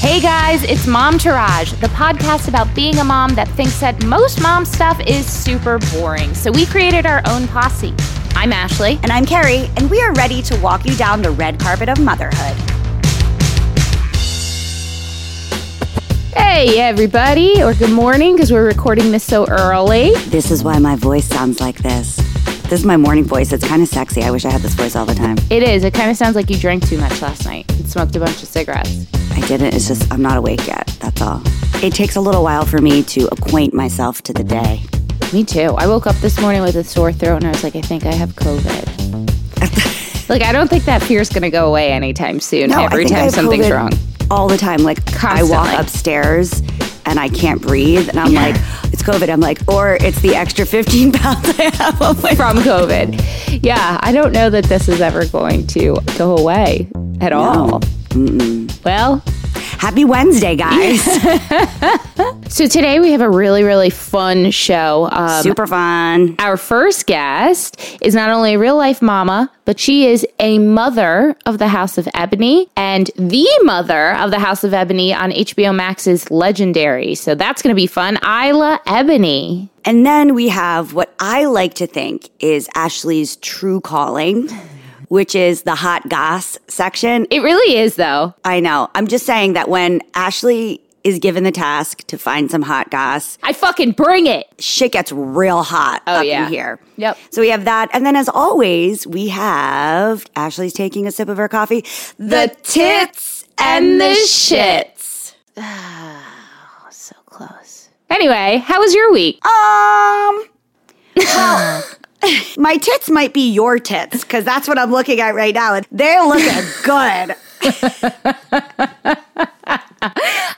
Hey guys, it's Mom Tourage, the podcast about being a mom that thinks that most mom stuff is super boring. So we created our own posse. I'm Ashley. And I'm Carrie, and we are ready to walk you down the red carpet of motherhood. Hey everybody, or good morning, because we're recording this so early. This is why my voice sounds like this. This is my morning voice. It's kind of sexy. I wish I had this voice all the time. It is. It kind of sounds like you drank too much last night and smoked a bunch of cigarettes. I didn't. It's just I'm not awake yet. That's all. It takes a little while for me to acquaint myself to the day. Me too. I woke up this morning with a sore throat and I was like, I think I have COVID. like, I don't think that fear's going to go away anytime soon. No, Every time something's COVID wrong. All the time. Like I walk upstairs and I can't breathe, and I'm like, it's COVID. I'm like, or it's the extra 15 pounds I have from COVID. Yeah, I don't know that this is ever going to go away at all. Well, Happy Wednesday, guys. so today we have a really, really fun show. Um, Super fun. Our first guest is not only a real life mama, but she is a mother of the House of Ebony and the mother of the House of Ebony on HBO Max's Legendary. So that's going to be fun. Isla Ebony. And then we have what I like to think is Ashley's true calling, which is the hot goss section. It really is, though. I know. I'm just saying that when Ashley is given the task to find some hot goss, I fucking bring it. shit gets real hot Oh, up yeah. in here. Yep. So we have that. And then as always, we have Ashley's taking a sip of her coffee. The tits and the shits. So close. Anyway, how was your week? Um, well, my tits might be your tits because that's what I'm looking at right now. And they're looking good.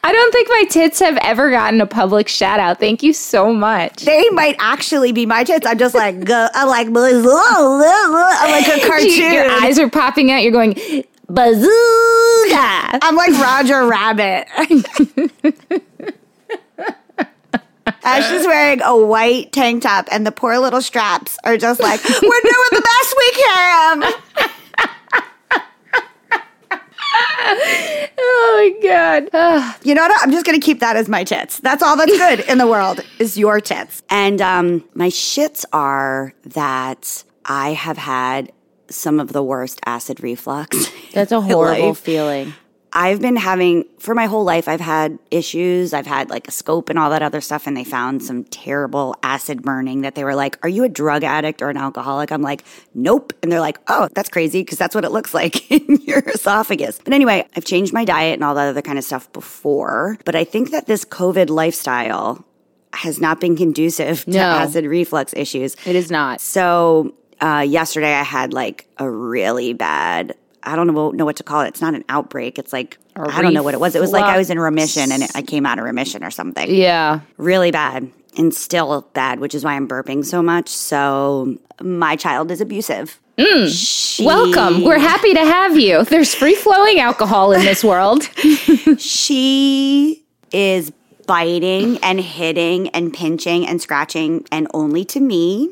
I don't think my tits have ever gotten a public shout out. Thank you so much. They might actually be my tits. I'm just like, go, I'm like, I'm like a cartoon. Your eyes are popping out. You're going, bazooka. I'm like Roger Rabbit. Ashley's wearing a white tank top, and the poor little straps are just like, we're doing the best we can. Oh my God. You know what? I'm just gonna keep that as my tits. That's all that's good in the world is your tits. And um, my shits are that I have had some of the worst acid reflux. that's a horrible feeling. I've been having for my whole life. I've had issues. I've had like a scope and all that other stuff, and they found some terrible acid burning. That they were like, "Are you a drug addict or an alcoholic?" I'm like, "Nope," and they're like, "Oh, that's crazy because that's what it looks like in your esophagus." But anyway, I've changed my diet and all that other kind of stuff before, but I think that this COVID lifestyle has not been conducive to No. acid reflux issues. It is not. So uh, yesterday I had like a really bad. I don't know, know what to call it. It's not an outbreak. It's like I don't know what it was. It was like I was in remission and I came out of remission or something. Yeah. Really bad and still bad, which is why I'm burping so much. So my child is abusive. Mm. She- Welcome. We're happy to have you. There's free flowing alcohol in this world. She is biting and hitting and pinching and scratching, and only to me.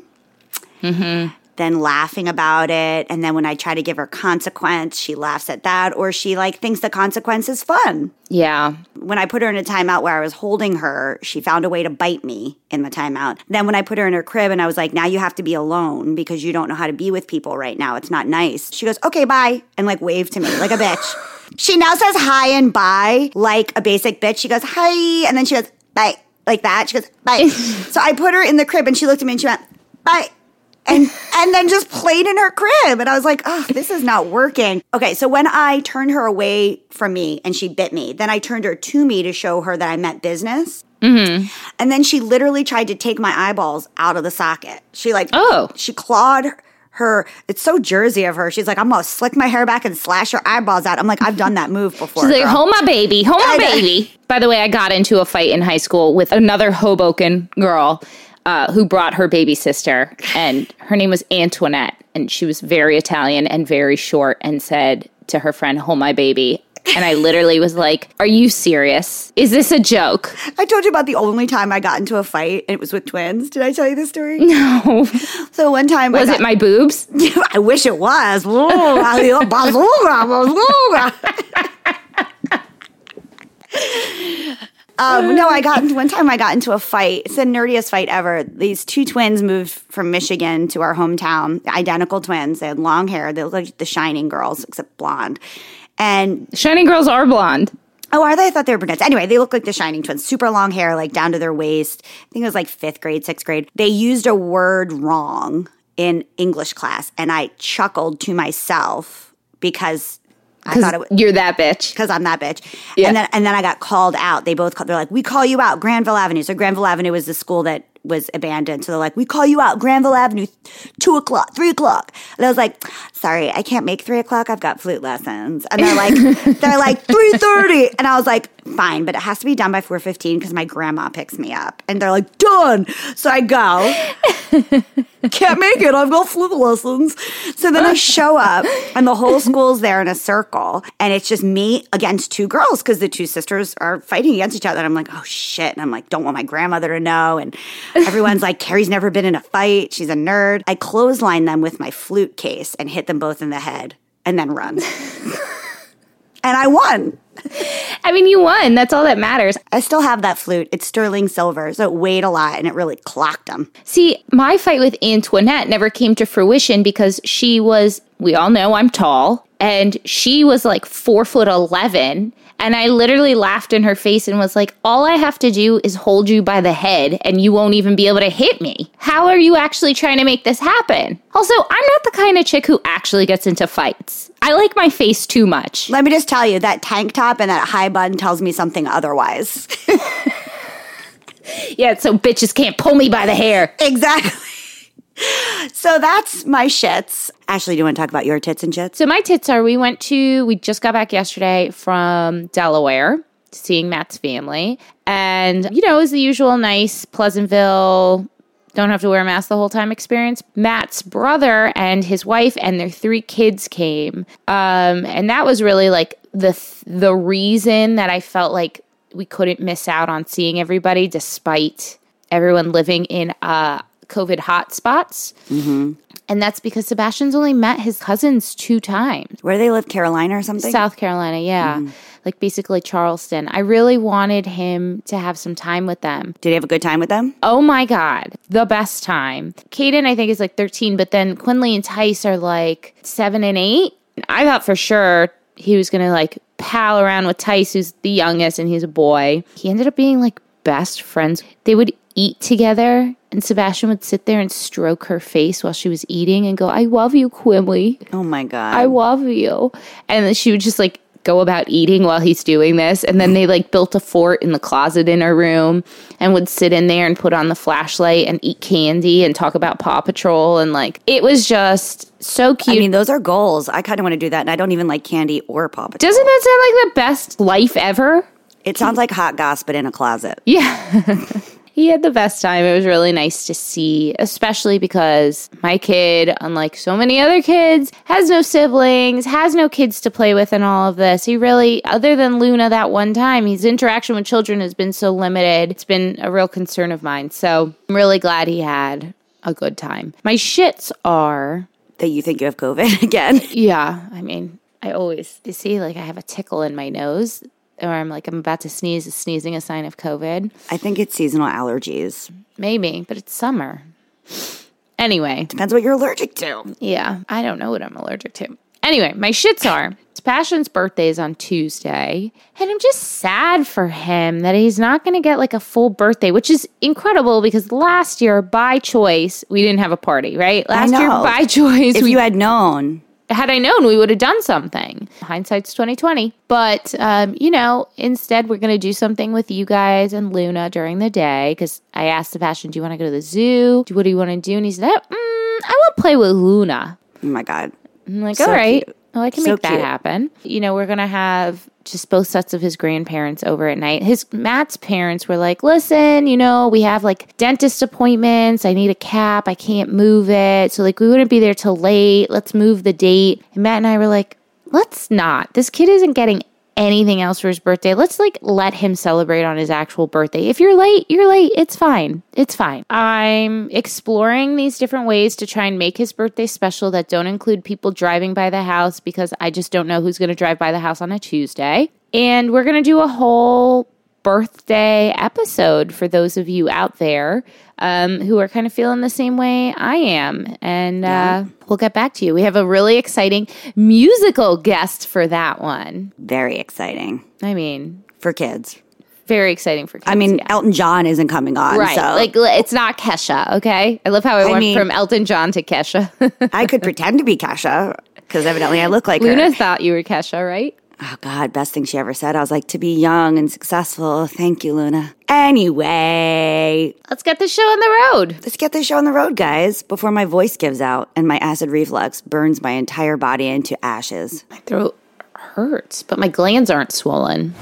Mm-hmm. Then laughing about it, and then when I try to give her consequence, she laughs at that, or she like thinks the consequence is fun. yeah. When I put her in a timeout where I was holding her, she found a way to bite me in the timeout. Then when I put her in her crib and I was like, now you have to be alone because you don't know how to be with people right now. It's not nice. She goes, okay, bye, and like waved to me like a bitch. She now says hi and bye like a basic bitch. She goes, hi, and then she goes, bye, like that. She goes, bye. so I put her in the crib and she looked at me and she went, bye and and then just played in her crib. And i was like oh this is not working. Okay so when i turned her away from me and she bit me then i turned her to me to show her that i meant business. Mm-hmm. And then she literally tried to take my eyeballs out of the socket. She like Oh. she clawed her it's so jersey of her. She's like i'm gonna slick my hair back and slash her eyeballs out. I'm like i've done that move before She's like, girl. home my baby, hold my baby. By the way, I got into a fight in high school with another Hoboken girl uh, who brought her baby sister, and her name was Antoinette, and she was very Italian and very short, and said to her friend, "Hold my baby." And I literally was like, Are you serious? Is this a joke? I told you about the only time I got into a fight, and it was with twins. Did I tell you this story? No. So one time, Was got- it my boobs? I wish it was. Ooh, bazooka, bazooka. Um, no, I got into one time. I got into a fight. It's the nerdiest fight ever. These two twins moved from Michigan to our hometown, identical twins. They had long hair. They looked like the Shining girls, except blonde. And Shining girls are blonde. Oh, are they? I thought they were brunettes. Anyway, they look like the Shining Twins. Super long hair, like down to their waist. I think it was like fifth grade, sixth grade. They used a word wrong in English class, and I chuckled to myself because I thought it was You're that bitch. because I'm that bitch. Yeah. And then and then I got called out. They both called, they're like, we call you out, Granville Avenue. So Granville Avenue was the school that was abandoned. So they're like, we call you out, Granville Avenue, two o'clock, three o'clock. And I was like, sorry, I can't make three o'clock. I've got flute lessons. And they're like, they're like three thirty. And I was like, fine, but it has to be done by four fifteen because my grandma picks me up. And they're like, done. So I go. can't make it. I've got flute lessons. So then I show up, and the whole school's there in a circle, and it's just me against two girls because the two sisters are fighting against each other. And I'm like, oh shit. And I'm like, don't want my grandmother to know. And everyone's like, Carrie's never been in a fight. She's a nerd. I clothesline them with my flute case and hit them both in the head and then run. and I won. I mean, you won. That's all that matters. I still have that flute. It's sterling silver, so it weighed a lot and it really clocked them. See, my fight with Antoinette never came to fruition because she was, we all know I'm tall, and she was like four foot 11. And I literally laughed in her face and was like, all I have to do is hold you by the head and you won't even be able to hit me. How are you actually trying to make this happen? Also, I'm not the kind of chick who actually gets into fights. I like my face too much. Let me just tell you that tank top and that high bun tells me something otherwise. Yeah, so bitches can't pull me by the hair. exactly. So that's my shits. Ashley, do you want to talk about your tits and shits? So my tits are we went to we just got back yesterday from Delaware seeing Matt's family. And you know, it was the usual nice Pleasantville don't have to wear a mask the whole time experience. Matt's brother and his wife and their three kids came. Um and that was really like the the reason that I felt like we couldn't miss out on seeing everybody despite everyone living in uh COVID hotspots. Mm-hmm. And that's because Sebastian's only met his cousins two times. Where do they live? Carolina or something? South Carolina, yeah. Mm. Like basically Charleston. I really wanted him to have some time with them. Did he have a good time with them? Oh my God, the best time. Caden, I think, is like 13, but then Quinley and Tice are like seven and eight. I thought for sure he was going to like pal around with Tice, who's the youngest and he's a boy. He ended up being like best friends. They would eat together, and Sebastian would sit there and stroke her face while she was eating and go, I love you, Quinley. Oh my God. I love you. And she would just like go about eating while he's doing this. And then they like built a fort in the closet in her room and would sit in there and put on the flashlight and eat candy and talk about Paw Patrol. And like, it was just so cute. I mean, those are goals. I kind of want to do that, and I don't even like candy or Paw Patrol. Doesn't that sound like the best life ever? It sounds like hot goss, but in a closet. Yeah. he had the best time. It was really nice to see, especially because my kid, unlike so many other kids, has no siblings, has no kids to play with, and all of this. He really, other than Luna that one time, his interaction with children has been so limited. It's been a real concern of mine. So I'm really glad he had a good time. My shits are, That you think you have COVID again. yeah, I mean, I always, you see, like I have a tickle in my nose. Or I'm like, I'm about to sneeze. Is sneezing a sign of COVID? I think it's seasonal allergies. Maybe, but it's summer. Anyway, Depends what you're allergic to. yeah, I don't know what I'm allergic to. Anyway, my shits are Sebastian's birthday is on Tuesday, and I'm just sad for him that he's not going to get like a full birthday, which is incredible because last year, by choice, we didn't have a party, right? Last year, by choice, If we you had known, had I known, we would have done something. Hindsight's twenty twenty. But um, you know, instead, we're going to do something with you guys and Luna during the day because I asked Sebastian, "Do you want to go to the zoo? Do what do you want to do?" And he said, mm, "I want to play with Luna." oh my God. I'm like, So "All right, cute. Well, I can So make that cute. happen." You know, we're going to have just both sets of his grandparents over at night. His Matt's parents were like, "Listen, you know, we have like dentist appointments. I need a cap. I can't move it. So like we wouldn't be there till late. Let's move the date." And Matt and I were like, "Let's not. This kid isn't getting anything else for his birthday. Let's like let him celebrate on his actual birthday. If you're late, you're late. It's fine. It's fine. I'm exploring these different ways to try and make his birthday special that don't include people driving by the house because I just don't know who's going to drive by the house on a Tuesday. And we're going to do a whole birthday episode for those of you out there um, who are kind of feeling the same way I am. And uh, we'll get back to you. We have a really exciting musical guest for that one. Very exciting I mean, for kids. very exciting for kids. I mean, yeah. Elton John isn't coming on, Right. so Like, it's not Kesha, okay? I love how I, went mean- from Elton John to Kesha. I could pretend to be Kesha because evidently I look like Luna her. thought you were Kesha, right? Oh God, best thing she ever said. I was like, to be young and successful. Thank you, Luna. Anyway, Let's get the show on the road. let's get the show on the road, guys, before my voice gives out and my acid reflux burns my entire body into ashes. My throat hurts, but my glands aren't swollen.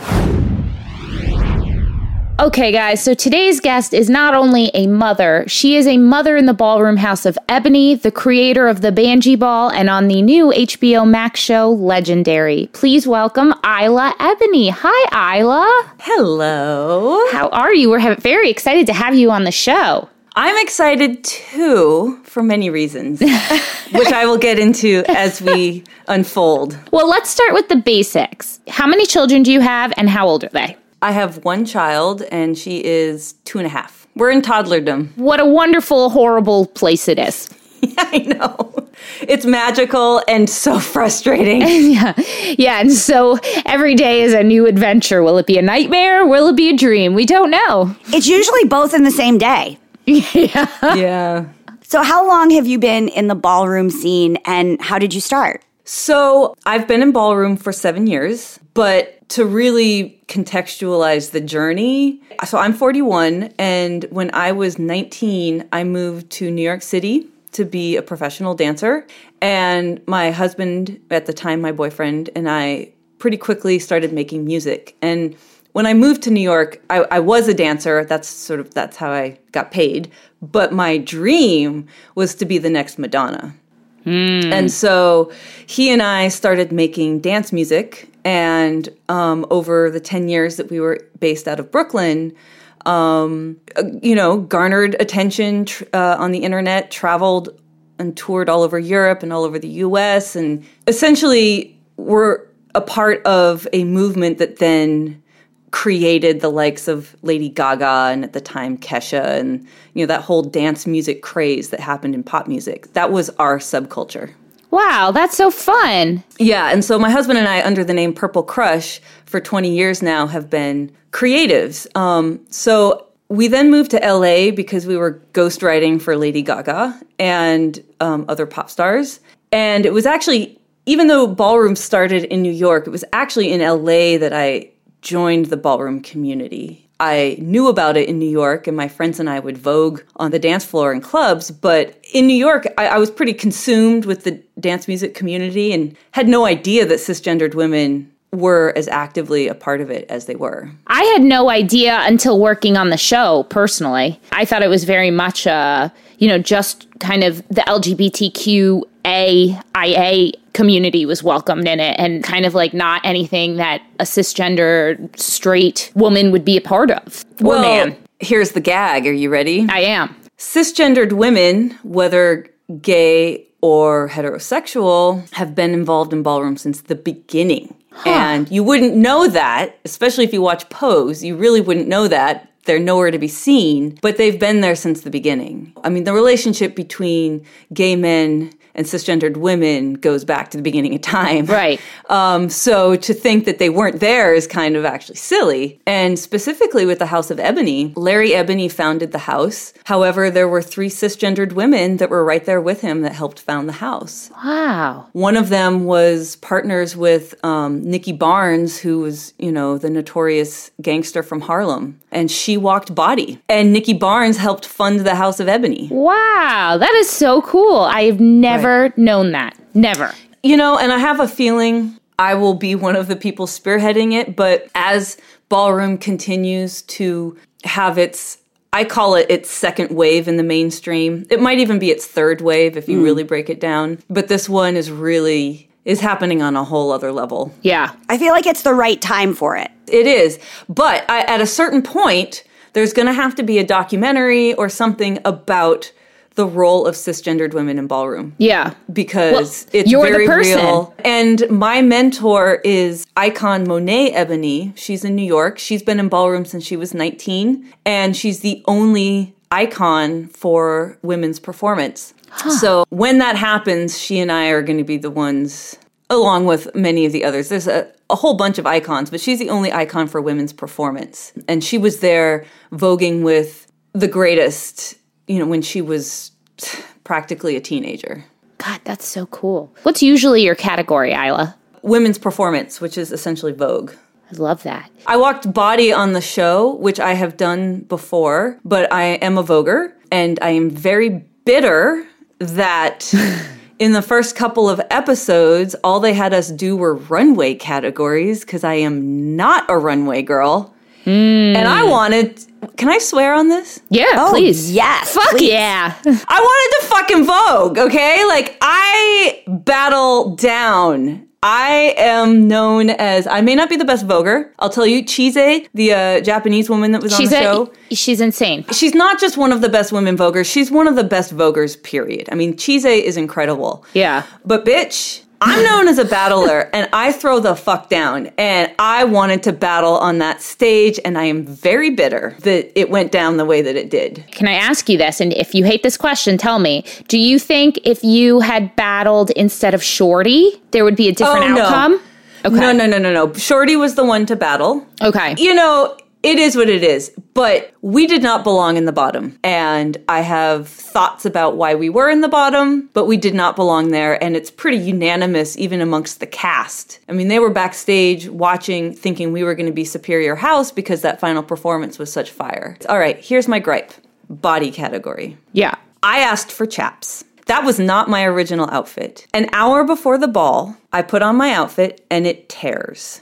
Okay, guys, so today's guest is not only a mother, she is a mother in the ballroom house of Ebony, the creator of the Banjee Ball, and on the new HBO Max show, Legendary. Please welcome Isla Ebony. Hi, Isla. Hello. How are you? We're very excited to have you on the show. I'm excited too for many reasons, which I will get into as we unfold. Well, let's start with the basics. How many children do you have, and how old are they? I have one child and she is two and a half. We're in toddlerdom. What a wonderful, horrible place it is. I know. It's magical and so frustrating. Yeah, Yeah. and so every day is a new adventure. Will it be a nightmare? Will it be a dream? We don't know. It's usually both in the same day. Yeah. Yeah. So, how long have you been in the ballroom scene and how did you start? So I've been in ballroom for seven years, but to really contextualize the journey, so I'm 41, and when I was 19, I moved to New York City to be a professional dancer. And my husband, at the time, my boyfriend, and I pretty quickly started making music. And when I moved to New York, I, I was a dancer. That's sort of that's how I got paid. But my dream was to be the next Madonna. And so he and I started making dance music. And um, over the 10 years that we were based out of Brooklyn, um, you know, garnered attention tr- uh, on the internet, traveled and toured all over Europe and all over the US, and essentially were a part of a movement that then created the likes of Lady Gaga and at the time Kesha and you know that whole dance music craze that happened in pop music. That was our subculture. Wow, that's so fun. Yeah, and so my husband and I, under the name Purple Crush, for 20 years now, have been creatives. Um, so we then moved to LA because we were ghostwriting for Lady Gaga and um, other pop stars. And it was actually, even though ballroom started in New York, it was actually in LA that I joined the ballroom community. I knew about it in New York, and my friends and I would vogue on the dance floor in clubs. But in New York, I, I was pretty consumed with the dance music community and had no idea that cisgendered women were as actively a part of it as they were. I had no idea until working on the show personally. I thought it was very much, uh, you know, just kind of the LGBTQAIA community was welcomed in it and kind of like not anything that a cisgender straight woman would be a part of. Or man. here's the gag. Are you ready? I am. Cisgendered women, whether gay or heterosexual, have been involved in ballroom since the beginning. And you wouldn't know that, especially if you watch Pose, you really wouldn't know that. They're nowhere to be seen, but they've been there since the beginning. I mean, the relationship between gay men and cisgendered women goes back to the beginning of time. Right. Um, so to think that they weren't there is kind of actually silly. And specifically with the House of Ebony, Larry Ebony founded the house. However, there were three cisgendered women that were right there with him that helped found the house. Wow. One of them was partners with um, Nicky Barnes, who was, you know, the notorious gangster from Harlem. And she walked body. And Nicky Barnes helped fund the House of Ebony. Wow. That is so cool. I have never known that. Never. You know, and I have a feeling I will be one of the people spearheading it, but as ballroom continues to have its I call it its second wave in the mainstream. It might even be its third wave if you hmm. really break it down, but this one is really is happening on a whole other level. Yeah. I feel like it's the right time for it. It is. But I, at a certain point, there's going to have to be a documentary or something about the role of cisgendered women in ballroom Yeah. because Well, it's you're the very person. real. And my mentor is icon Monet Ebony. She's in New York. She's been in ballroom since she was 19, and she's the only icon for women's performance. So when that happens, she and I are going to be the ones, along with many of the others. There's a, a whole bunch of icons, but she's the only icon for women's performance. And she was there voguing with the greatest, you know, when she was practically a teenager. God, that's so cool. What's usually your category, Isla? women's performance, which is essentially Vogue. I love that. I walked body on the show, which I have done before, but I am a Voguer, and I am very bitter that in the first couple of episodes, all they had us do were runway categories because I am not a runway girl. And I hmm. wanted. Can I swear on this? Yeah, Oh, please. yes, Fuck please. yeah. I wanted to fucking Vogue, okay? Like, I battle down. I am known as, I may not be the best Voguer. I'll tell you, Chise, the uh, Japanese woman that was she's on the a, show, she's insane. she's not just one of the best women Voguers, she's one of the best Voguers, period. I mean, Chise is incredible. Yeah. But bitch, I'm known as a battler and I throw the fuck down. And I wanted to battle on that stage and I am very bitter that it went down the way that it did. Can I ask you this? And if you hate this question, tell me. Do you think if you had battled instead of Shorty, there would be a different Oh, no. outcome? Okay. No, no, no, no, no. Shorty was the one to battle. Okay. You know, it is what it is, but we did not belong in the bottom. And I have thoughts about why we were in the bottom, but we did not belong there. And it's pretty unanimous, even amongst the cast. I mean, they were backstage watching, thinking we were going to be Superior House because that final performance was such fire. All right, here's my gripe body category. Yeah. I asked for chaps. That was not my original outfit. An hour before the ball, I put on my outfit and it tears.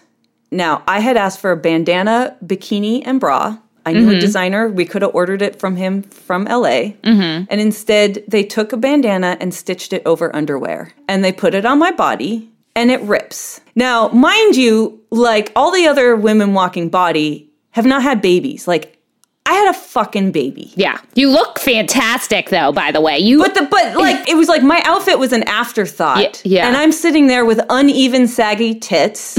Now, I had asked for a bandana, bikini, and bra. I knew a mm-hmm. designer. We could have ordered it from him from LA. Mm-hmm. And instead, they took a bandana and stitched it over underwear. And they put it on my body and it rips. Now, mind you, like all the other women walking body have not had babies. Like, I had a fucking baby. Yeah. You look fantastic though, by the way. You But the but like it was like my outfit was an afterthought. Yeah, yeah. And I'm sitting there with uneven saggy tits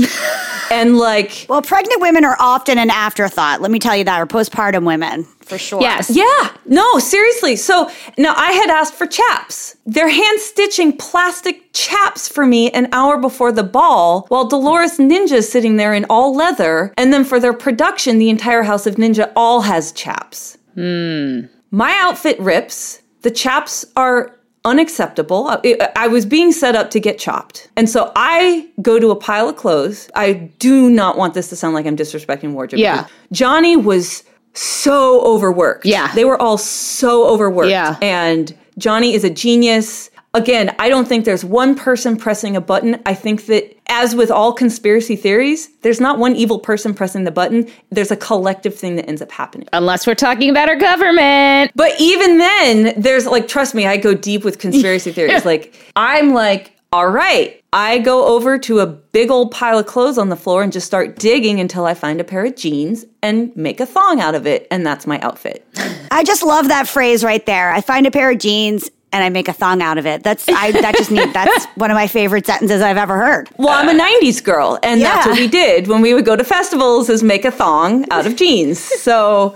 and like Well, pregnant women are often an afterthought. Let me tell you that, or postpartum women, for sure. Yes. yeah, no, seriously. So now I had asked for chaps. They're hand stitching plastic chaps for me an hour before the ball, while Dolores Ninja's sitting there in all leather. And then for their production, the entire House of Ninja all has chaps. Hmm. My outfit rips. The chaps are unacceptable. I, I was being set up to get chopped. And so I go to a pile of clothes. I do not want this to sound like I'm disrespecting wardrobe. Yeah. Johnny was so overworked. Yeah. They were all so overworked. Yeah. And Johnny is a genius. Again, I don't think there's one person pressing a button. I think that, as with all conspiracy theories, there's not one evil person pressing the button. There's a collective thing that ends up happening. unless we're talking about our government. But even then, there's like, trust me, I go deep with conspiracy theories. Like, I'm like, all right, I go over to a big old pile of clothes on the floor and just start digging until I find a pair of jeans and make a thong out of it. And that's my outfit. I just love that phrase right there. I find a pair of jeans and I make a thong out of it. That's I that just need that's one of my favorite sentences I've ever heard. Well, I'm a 90s girl, and that's what we did when we would go to festivals is make a thong out of jeans. So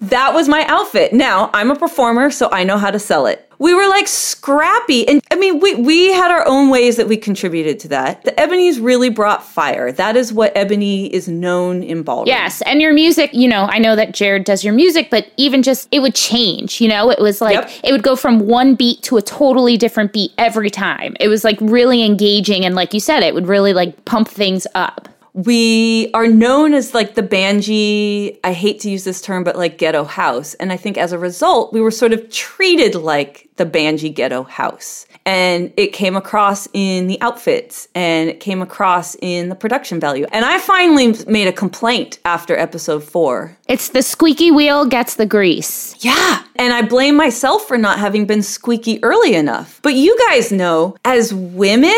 that was my outfit. Now, I'm a performer, so I know how to sell it. We were like scrappy. And I mean, we, we had our own ways that we contributed to that. The Ebony's really brought fire. That is what Ebony is known in ballroom. Yes, and your music, you know, I know that Jared does your music, but even just it would change, you know? It was like Yep. it would go from one beat to a totally different beat every time. It was like really engaging and like you said, it would really like pump things up. We are known as like the Banjee, I hate to use this term, but like ghetto house. And I think as a result, we were sort of treated like the Banjee ghetto house. And it came across in the outfits and it came across in the production value. And I finally made a complaint after episode four. It's the squeaky wheel gets the grease. Yeah. And I blame myself for not having been squeaky early enough. But you guys know, as women,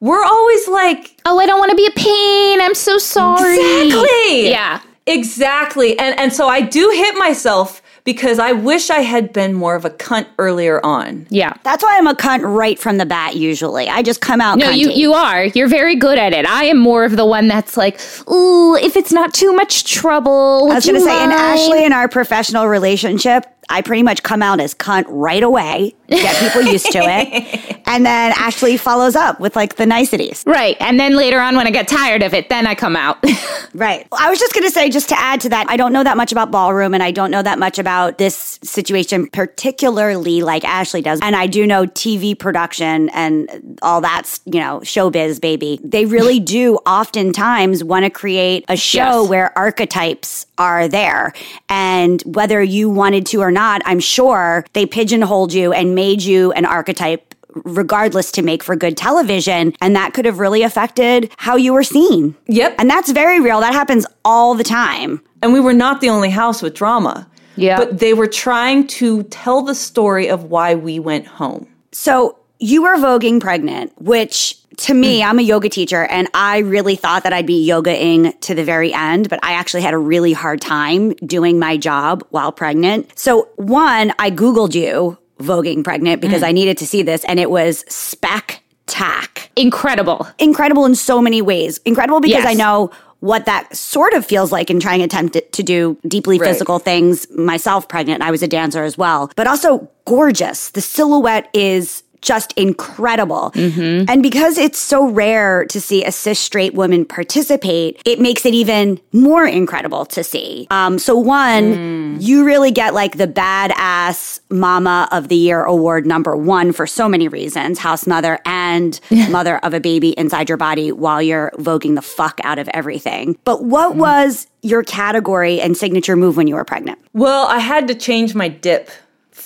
we're always like, Oh, I don't want to be a pain. I'm so sorry. Exactly. Yeah. Exactly. And and so I do hit myself because I wish I had been more of a cunt earlier on. Yeah. That's why I'm a cunt right from the bat. Usually, I just come out. No, you cunty. you are. You're very good at it. I am more of the one that's like, ooh, if it's not too much trouble. I was going to say, in Ashley and our professional relationship, I pretty much come out as cunt right away, get people used to it, and then Ashley follows up with like the niceties. Right. And then later on, when I get tired of it, then I come out. Right. I was just going to say, just to add to that, I don't know that much about ballroom and I don't know that much about this situation, particularly like Ashley does. And I do know TV production and all that's, you know, showbiz, baby. They really do oftentimes want to create a show Yes. where archetypes are there. And whether you wanted to or not, I'm sure they pigeonholed you and made you an archetype regardless to make for good television and that could have really affected how you were seen. Yep. And that's very real. That happens all the time. And we were not the only house with drama. Yeah. But they were trying to tell the story of why we went home. So you were voguing pregnant, which to me, I'm a yoga teacher and I really thought that I'd be yogaing to the very end, but I actually had a really hard time doing my job while pregnant. So one, I Googled you voguing pregnant because mm. I needed to see this and it was spectac. Incredible. Incredible in so many ways. Incredible because Yes. I know what that sort of feels like in trying to attempt to do deeply Right. physical things myself pregnant. I was a dancer as well, but also gorgeous. The silhouette is just incredible. Mm-hmm. And because it's so rare to see a cis straight woman participate, it makes it even more incredible to see. Um, so, one, mm. you really get like the badass Mama of the Year award number one for so many reasons house mother and mother of a baby inside your body while you're voguing the fuck out of everything. But what mm. was your category and signature move when you were pregnant? Well, I had to change my dip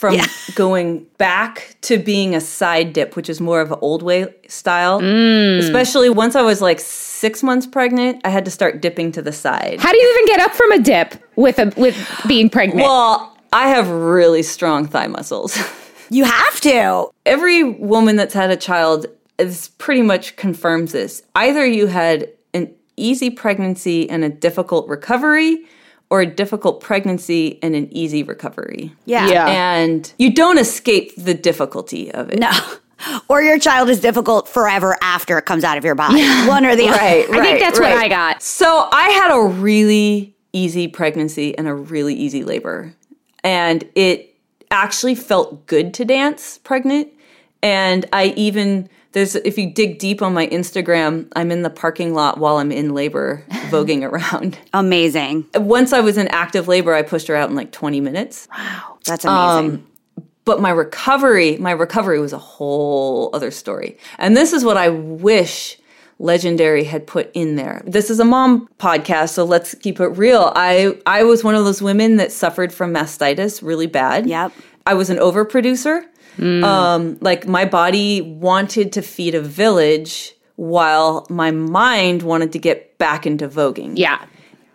from Yeah. going back to being a side dip, which is more of an old way style. Mm. Especially once I was like six months pregnant, I had to start dipping to the side. How do you even get up from a dip with a with being pregnant? Well, I have really strong thigh muscles. You have to. Every woman that's had a child is pretty much confirms this. Either you had an easy pregnancy and a difficult recovery, or a difficult pregnancy and an easy recovery. Yeah. Yeah. And you don't escape the difficulty of it. No. Or your child is difficult forever after it comes out of your body. One or the other. Right, I think that's what. I got. So I had a really easy pregnancy and a really easy labor. And it actually felt good to dance pregnant. And I even there's if you dig deep on my Instagram, I'm in the parking lot while I'm in labor, voguing around. Amazing. Once I was in active labor, I pushed her out in like 20 minutes. Wow, that's amazing. Um, but my recovery, my recovery was a whole other story. And this is what I wish Legendary had put in there. This is a mom podcast, so let's keep it real. I I was one of those women that suffered from mastitis really bad. Yep. I was an overproducer. Um, like my body wanted to feed a village while my mind wanted to get back into voguing. Yeah.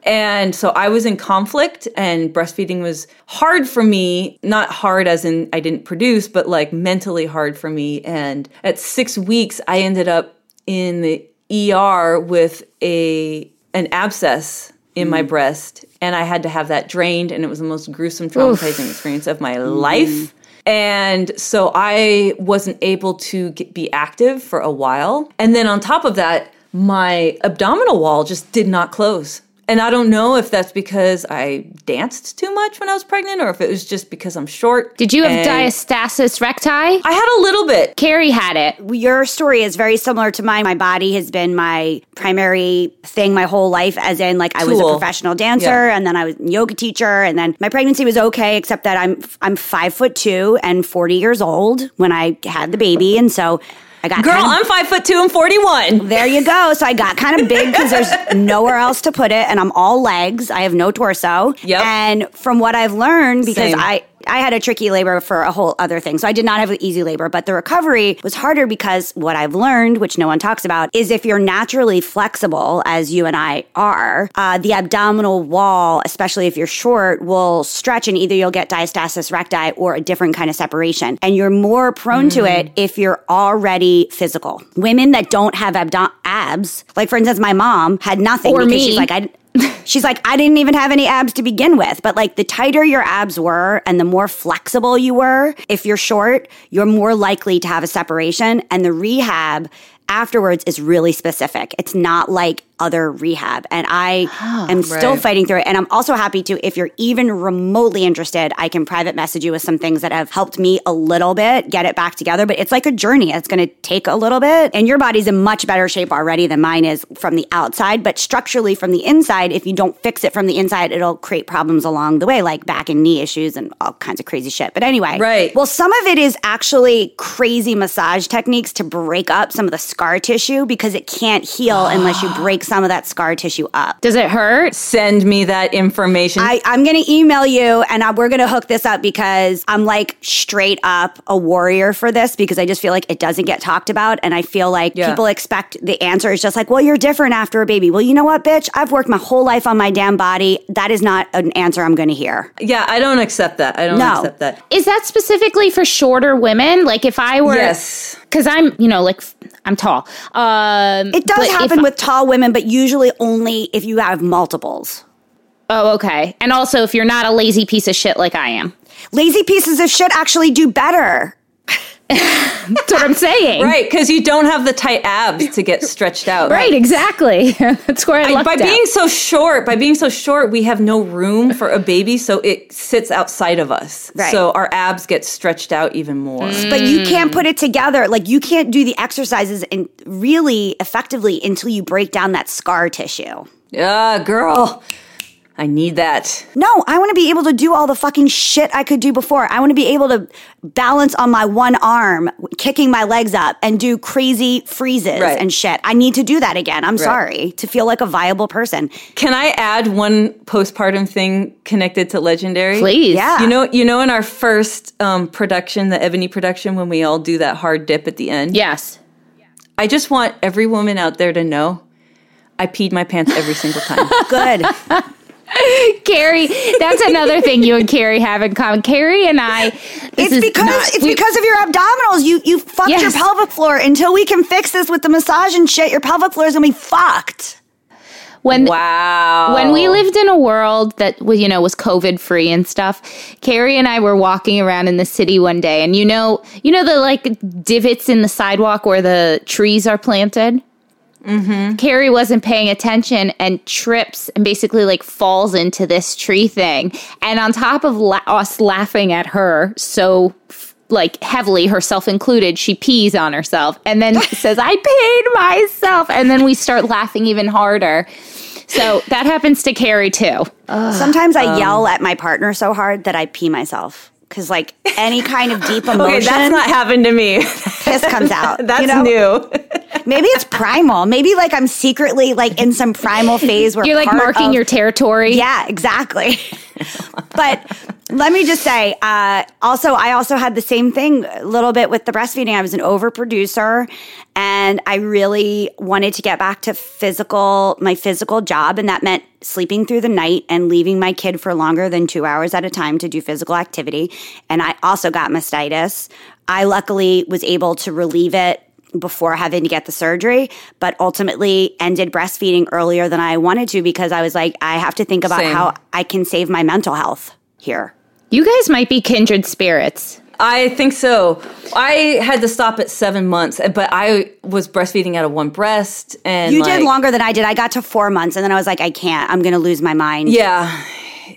And so I was in conflict, and breastfeeding was hard for me. Not hard as in I didn't produce, but like mentally hard for me. And at six weeks, I ended up in the ER with a an abscess in my breast, and I had to have that drained, and it was the most gruesome, traumatizing experience of my life. And so I wasn't able to get, be active for a while. And then on top of that, my abdominal wall just did not close. And I don't know if that's because I danced too much when I was pregnant or if it was just because I'm short. Did you have diastasis recti? I had a little bit. Carrie had it. Your story is very similar to mine. My body has been my primary thing my whole life, as in, like, I was a professional dancer Yeah. and then I was a yoga teacher. And then my pregnancy was okay, except that I'm, I'm five foot two and 40 years old when I had the baby. And so I got Girl, kind of- I'm five foot two and 41. There you go. So I got kind of big because there's nowhere else to put it, and I'm all legs. I have no torso. Yep. And from what I've learned, because Same. I I had a tricky labor for a whole other thing, so I did not have an easy labor. But the recovery was harder because what I've learned, which no one talks about, is if you're naturally flexible, as you and I are, uh, the abdominal wall, especially if you're short, will stretch, and either you'll get diastasis recti or a different kind of separation, and you're more prone to Mm-hmm. it if you're already physical. Women that don't have abdo- abs, like for instance, my mom had nothing Or because me. she's like, I. She's like, I didn't even have any abs to begin with. But like the tighter your abs were and the more flexible you were, if you're short, you're more likely to have a separation. And the rehab afterwards is really specific. It's not like other rehab. And I am still right. fighting through it. And I'm also happy to, if you're even remotely interested, I can private message you with some things that have helped me a little bit get it back together. But it's like a journey. It's going to take a little bit. And your body's in much better shape already than mine is from the outside. But structurally, from the inside, if you don't fix it from the inside, it'll create problems along the way, like back and knee issues and all kinds of crazy shit. But anyway, Right. Well, some of it is actually crazy massage techniques to break up some of the scar tissue because it can't heal unless you break some of that scar tissue up. Does it hurt? Send me that information. I, I'm going to email you and I, we're going to hook this up because I'm like straight up a warrior for this because I just feel like it doesn't get talked about. And I feel like Yeah. people expect the answer is just like, well, you're different after a baby. Well, you know what, bitch? I've worked my whole life on my damn body. That is not an answer I'm going to hear. yeah, I don't accept that. I don't No. accept that. Is that specifically for shorter women? Like if I were, Yes. Because I'm, you know, like I'm tall. Um, It does happen with tall women, but usually only if you have multiples. Oh, okay. And also, if you're not a lazy piece of shit like I am, Lazy pieces of shit actually do better. That's what I'm saying. Right, because you don't have the tight abs to get stretched out. Right, exactly. That's where I, I- lucked by out. being so short, by being so short, we have no room for a baby, so it sits outside of us. Right. So our abs get stretched out even more. Mm. But you can't put it together. Like you can't do the exercises and really effectively until you break down that scar tissue. Yeah, girl, I need that. No, I want to be able to do all the fucking shit I could do before. I want to be able to balance on my one arm, kicking my legs up, and do crazy freezes Right. and shit. I need to do that again. I'm sorry to feel like a viable person. Can I add one postpartum thing connected to Legendary? Please. Yeah. You know, you know, in our first um, production, the Ebony production, when we all do that hard dip at the end. Yes. I just want every woman out there to know, I peed my pants every single time. Good. Carrie, that's another thing you and Carrie have in common. Carrie and I. this It's is because not- it's we- because of your abdominals. You you fucked your pelvic floor. Until we can fix this with the massage and shit, your pelvic floor is gonna be fucked. when wow. when we lived in a world that was you know was covid free and stuff carrie and i were walking around in the city one day and you know you know the like divots in the sidewalk where the trees are planted mm-hmm. carrie wasn't paying attention and trips and basically like falls into this tree thing and on top of la- us laughing at her so like heavily herself included she pees on herself and then says i paid myself and then we start laughing even harder so that happens to Carrie too. Sometimes Um, I yell at my partner so hard that I pee myself. Cause like any kind of deep emotion, Okay, that's not happened to me. piss comes out. that's you know? new. Maybe it's primal. Maybe like I'm secretly like in some primal phase where You're like marking of- your territory. Yeah, exactly. but let me just say, uh, also, I also had the same thing a little bit with the breastfeeding. I was an overproducer and I really wanted to get back to physical, my physical job. And that meant sleeping through the night and leaving my kid for longer than two hours at a time to do physical activity. And I also got mastitis. I luckily was able to relieve it before having to get the surgery, but ultimately ended breastfeeding earlier than I wanted to because I was like, I have to think about Same. how I can save my mental health here. You guys might be kindred spirits. I think so. I had to stop at seven months, but I was breastfeeding out of one breast, and You like, did longer than I did. I got to four months and then I was like, I can't. I'm going to lose my mind. Yeah,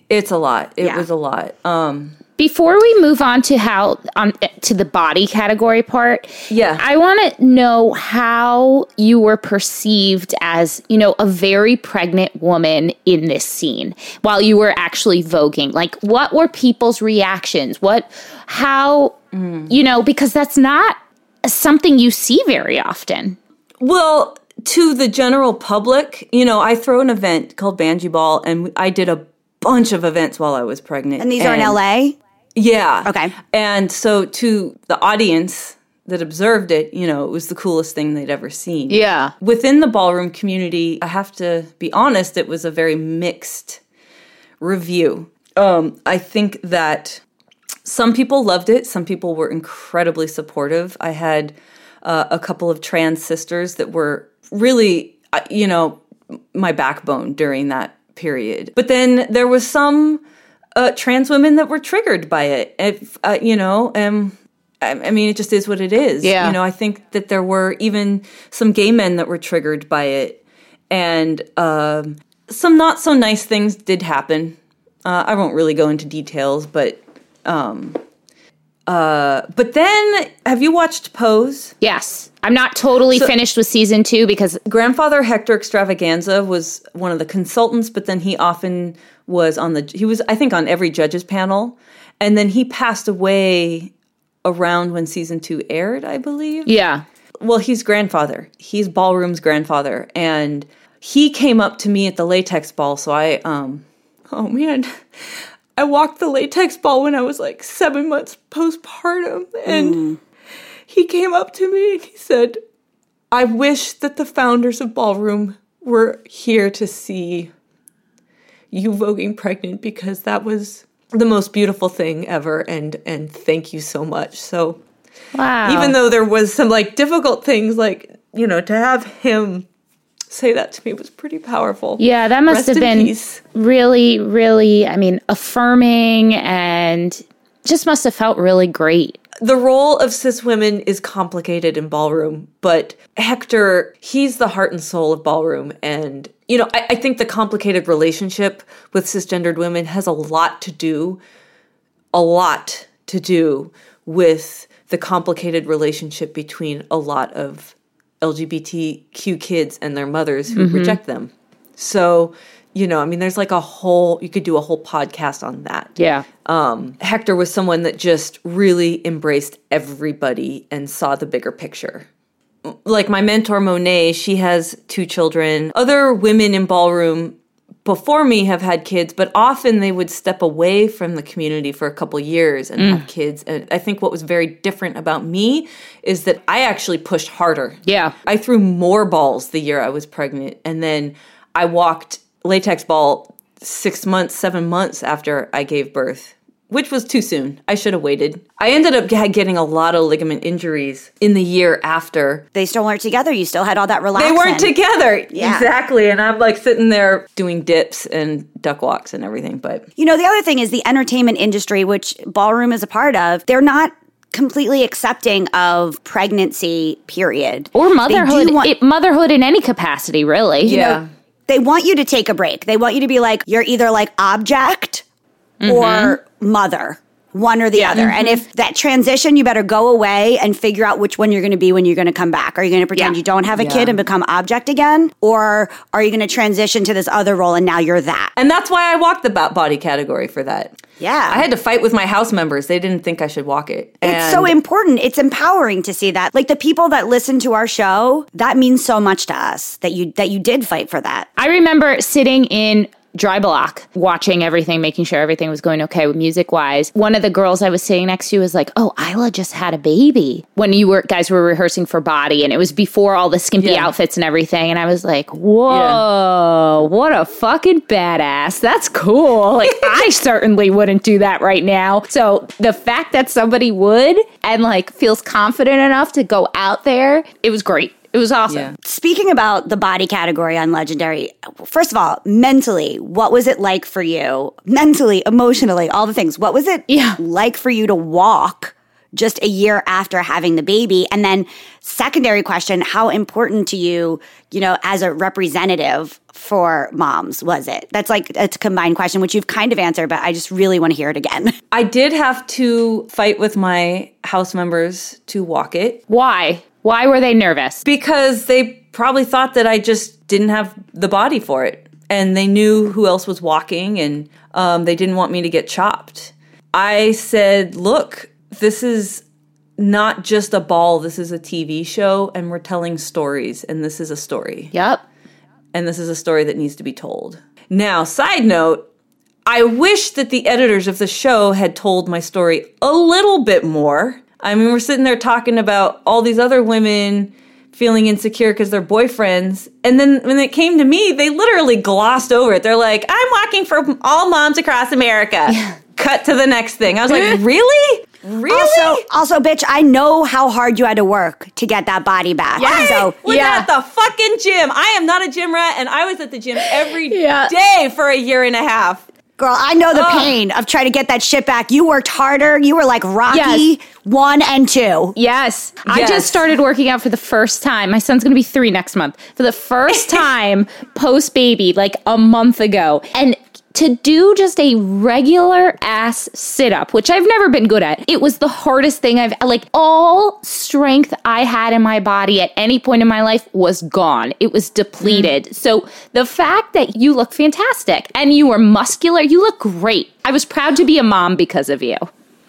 it's a lot. It Yeah. was a lot. Um, Before we move on to how on to the body category part, Yeah. I want to know how you were perceived as, you know, a very pregnant woman in this scene while you were actually voguing. Like what were people's reactions? What how mm. you know, because that's not something you see very often. well, to the general public, you know, I throw an event called Banjee Ball, and I did a bunch of events while I was pregnant. And these are in LA? Yeah. Okay. And so to the audience that observed it, you know, it was the coolest thing they'd ever seen. Yeah. Within the ballroom community, I have to be honest, it was a very mixed review. Um, I think that some people loved it, some people were incredibly supportive. I had uh, a couple of trans sisters that were really, uh, you know, my backbone during that period. But then there was some uh, trans women that were triggered by it. If, uh, you know, um, I, I mean, it just is what it is. Yeah. You know, I think that there were even some gay men that were triggered by it. And um, some not so nice things did happen. Uh, I won't really go into details, but. Um, uh, but then, have you watched Pose? Yes. I'm not totally finished with season two because grandfather Hector Xtravaganza was one of the consultants, but then he often was on the he was I think on every judge's panel, and then he passed away around when season two aired, I believe. yeah. Well, he's grandfather. He's ballroom's grandfather, and he came up to me at the latex ball. So I, um, oh man, I walked the latex ball when I was like seven months postpartum, and he came up to me and he said, I wish that the founders of Ballroom were here to see you voguing pregnant because that was the most beautiful thing ever and and thank you so much. So Wow. even though there was some like difficult things like, you know, to have him say that to me was pretty powerful. Yeah, that must Rest have been peace. really, really, I mean, affirming and just must have felt really great. The role of cis women is complicated in ballroom, but Hector, he's the heart and soul of ballroom. And, you know, I, I think the complicated relationship with cisgendered women has a lot to do, a lot to do with the complicated relationship between a lot of LGBTQ kids and their mothers who mm-hmm. reject them. So, you know, I mean, there's like a whole, you could do a whole podcast on that. Yeah. Um, Hector was someone that just really embraced everybody and saw the bigger picture. Like my mentor Monet, she has two children. Other women in ballroom before me have had kids, but often they would step away from the community for a couple years and have kids. And I think what was very different about me is that I actually pushed harder. Yeah. I threw more balls the year I was pregnant, and then I walked latex ball six months, seven months after I gave birth, which was too soon. I should have waited. I ended up getting a lot of ligament injuries in the year after. They still weren't together. You still had all that reliance. They weren't together. Yeah. Exactly. And I'm like sitting there doing dips and duck walks and everything. But You know, the other thing is the entertainment industry, which ballroom is a part of, they're not completely accepting of pregnancy, period. Or motherhood, want- it, motherhood in any capacity, really. yeah. They want you to take a break. They want you to be like, you're either like object or mm-hmm. mother. One or the other. And mm-hmm. if that transition, you better go away and figure out which one you're going to be when you're going to come back. Are you going to pretend Yeah. you don't have a Yeah. kid and become object again? Or are you going to transition to this other role and now you're that? And that's why I walked the body category for that. Yeah. I had to fight with my house members. They didn't think I should walk it. It's so important. It's empowering to see that. Like the people that listen to our show, that means so much to us that you that you did fight for that. I remember sitting in dry block watching everything making sure everything was going okay music wise one of the girls i was sitting next to was like oh isla just had a baby. When you were guys were rehearsing for body and it was before all the skimpy Yeah. outfits and everything and i was like whoa what a fucking badass. That's cool. Like i certainly wouldn't do that right now. So the fact that somebody would and like feels confident enough to go out there it was great it was awesome Yeah. Speaking about the body category on Legendary, first of all, mentally, what was it like for you? Mentally, emotionally, all the things. What was it Yeah. like for you to walk just a year after having the baby? And then, secondary question, how important to you, you know, as a representative for moms was it? That's like a combined question, which you've kind of answered, but I just really want to hear it again. I did have to fight with my house members to walk it why why were they nervous because they probably thought that I just didn't have the body for it. And they knew who else was walking and um, they didn't want me to get chopped. I said, look, this is not just a ball, this is a TV show and we're telling stories and this is a story. yep and this is a story that needs to be told. Now, side note, I wish that the editors of the show had told my story a little bit more. I mean, we're sitting there talking about all these other women feeling insecure because they're boyfriends. And then when it came to me, they literally glossed over it. They're like, I'm walking for all moms across America. Cut to the next thing. I was like, really? Really? Also, also, bitch, I know how hard you had to work to get that body back. I So was yeah. at the fucking gym. I am not a gym rat, and I was at the gym every day Yeah. for a year and a half. Girl, I know the Ugh. pain of trying to get that shit back. You worked harder. You were like Rocky Yes. one and two. Yes. I just started working out for the first time. My son's going to be three next month. For the first time post baby, like a month ago. And to do just a regular ass sit up, which I've never been good at, it was the hardest thing I've like all strength I had in my body at any point in my life was gone. It was depleted. Mm. So the fact that you look fantastic and you are muscular, you look great. I was proud to be a mom because of you.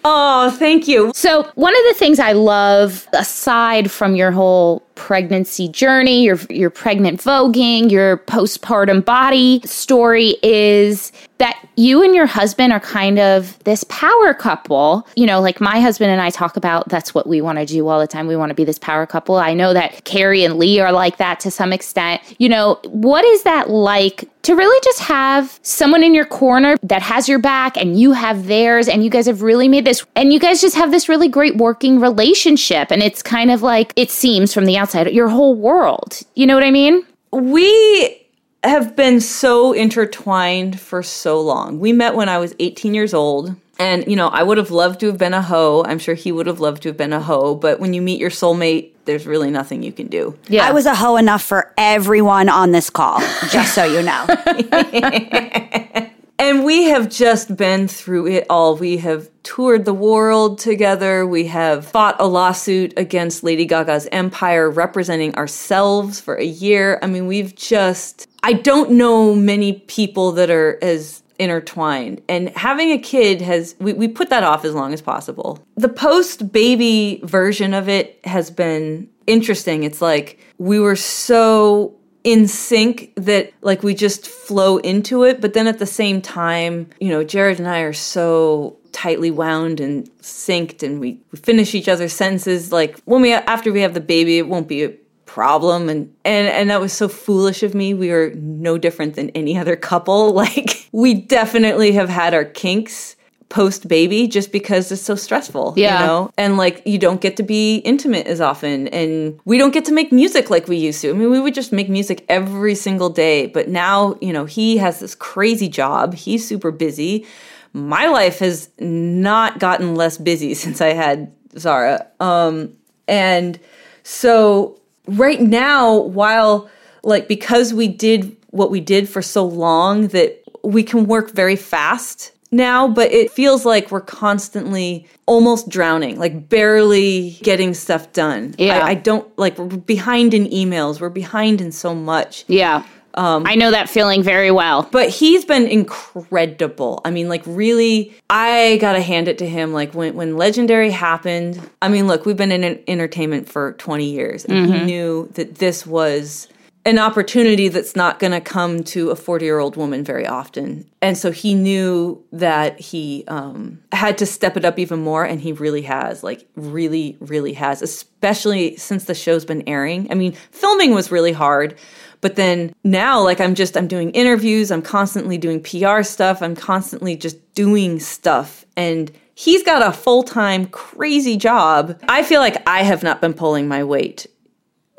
Oh, thank you. So, one of the things I love, aside from your whole pregnancy journey, your your pregnant voguing, your postpartum body story, is that you and your husband are kind of this power couple. You know, like my husband and I talk about that's what we want to do all the time. We want to be this power couple. I know that Carrie and Lee are like that to some extent. You know, what is that like to really just have someone in your corner that has your back and you have theirs and you guys have really made this and you guys just have this really great working relationship and it's kind of like it seems from the outside your whole world. You know what I mean? We have been so intertwined for so long. We met when I was 18 years old. And, you know, I would have loved to have been a hoe. I'm sure he would have loved to have been a hoe. But when you meet your soulmate, there's really nothing you can do. Yeah. I was a hoe enough for everyone on this call, just so you know. And we have just been through it all. We have toured the world together. We have fought a lawsuit against Lady Gaga's empire, representing ourselves for a year. I mean, we've just, I don't know many people that are as intertwined. And having a kid has, we, we put that off as long as possible. The post baby version of it has been interesting. It's like we were so in sync that like we just flow into it but then at the same time you know jared and i are so tightly wound and synced and we, we finish each other's sentences. Like when we after we have the baby it won't be a problem. And and and that was so foolish of me. We are no different than any other couple. Like we definitely have had our kinks post baby just because it's so stressful Yeah. you know? And like you don't get to be intimate as often and we don't get to make music like we used to. I mean we would just make music every single day but now you know he has this crazy job. He's super busy. My life has not gotten less busy since i had zara. Um and so right now while like because we did what we did for so long that we can work very fast now, but it feels like we're constantly almost drowning, like barely getting stuff done. Yeah. I, I don't like we're behind in emails, we're behind in so much. Yeah. Um, I know that feeling very well. But he's been incredible. I mean, like really, I gotta hand it to him. Like when when Legendary happened, I mean, look, we've been in entertainment for twenty years, and he mm-hmm. knew that this was an opportunity that's not going to come to a 40 year old woman very often. And so he knew that he um, had to step it up even more. And he really has, like, really, really has, especially since the show's been airing. I mean, filming was really hard. But then now, like, I'm just, I'm doing interviews, I'm constantly doing PR stuff, I'm constantly just doing stuff. And he's got a full time, crazy job. I feel like I have not been pulling my weight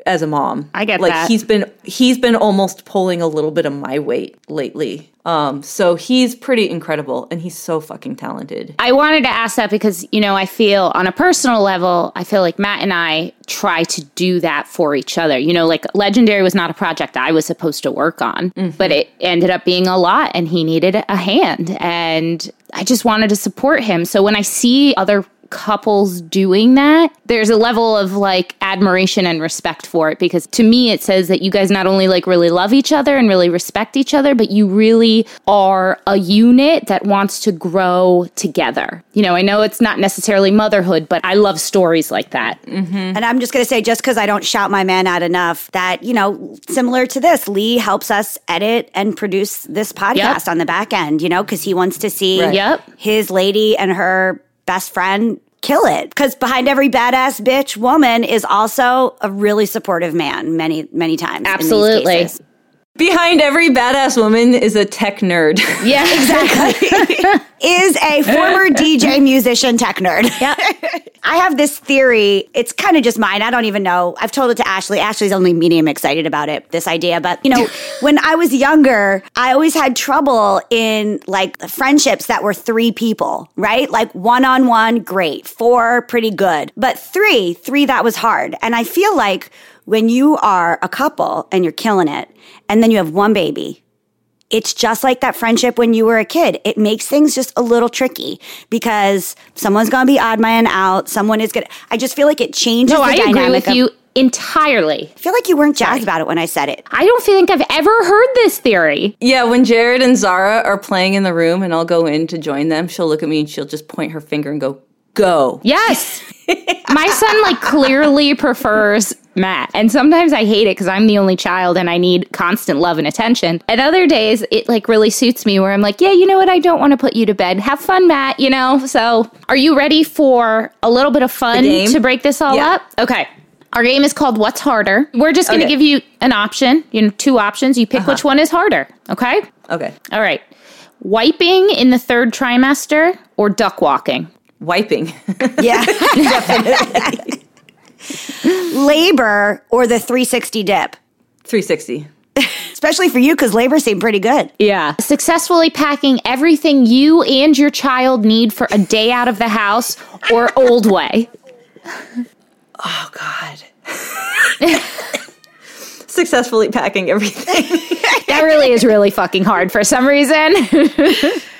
as a mom. I get like that. he's been he's been almost pulling a little bit of my weight lately. Um so he's pretty incredible and he's so fucking talented. I wanted to ask that because, you know, I feel on a personal level, I feel like Matt and I try to do that for each other. You know, like Legendary was not a project I was supposed to work on, but it ended up being a lot and he needed a hand. And I just wanted to support him. So when I see other couples doing that, there's a level of like admiration and respect for it because to me it says that you guys not only like really love each other and really respect each other, but you really are a unit that wants to grow together. You know, I know it's not necessarily motherhood, but I love stories like that. Mm-hmm. And I'm just going to say, just because I don't shout my man out enough, that, you know, similar to this, Lee helps us edit and produce this podcast on the back end, you know, because he wants to see Right. Yep. his lady and her best friend kill it. Because behind every badass bitch woman is also a really supportive man, many, many times. in these Absolutely. Cases. Behind every badass woman is a tech nerd. Yeah, exactly. is a former DJ musician tech nerd. Yep. I have this theory. It's kind of just mine. I don't even know. I've told it to Ashley. Ashley's only medium excited about it, this idea. But, you know, when I was younger, I always had trouble in like friendships that were three people, right? Like one on one, great. Four, pretty good. But three, three, that was hard. And I feel like when you are a couple and you're killing it, and then you have one baby, it's just like that friendship when you were a kid. It makes things just a little tricky because someone's going to be odd man out. Someone is going to, I just feel like it changes no, the I dynamic. agree with of- you entirely. I feel like you weren't jazzed about it when I said it. I don't think I've ever heard this theory. Yeah, when Jared and Zara are playing in the room and I'll go in to join them, she'll look at me and she'll just point her finger and go, go. Yes. My son like clearly prefers Matt. And sometimes I hate it because I'm the only child and I need constant love and attention. And other days it like really suits me where I'm like, yeah, you know what? I don't want to put you to bed. Have fun, Matt, you know? So are you ready for a little bit of fun to break this all Yeah. up? Okay. Our game is called What's Harder. We're just going to Okay. give you an option, you know, two options. You pick uh-huh. which one is harder. Okay. Okay. All right. Wiping in the third trimester or duck walking? Wiping. Yeah. labor or the 360 dip, 360. especially for you because labor seemed pretty good. Yeah. Successfully packing everything you and your child need for a day out of the house or old way. Oh, God. Successfully packing everything. That really is really fucking hard for some reason.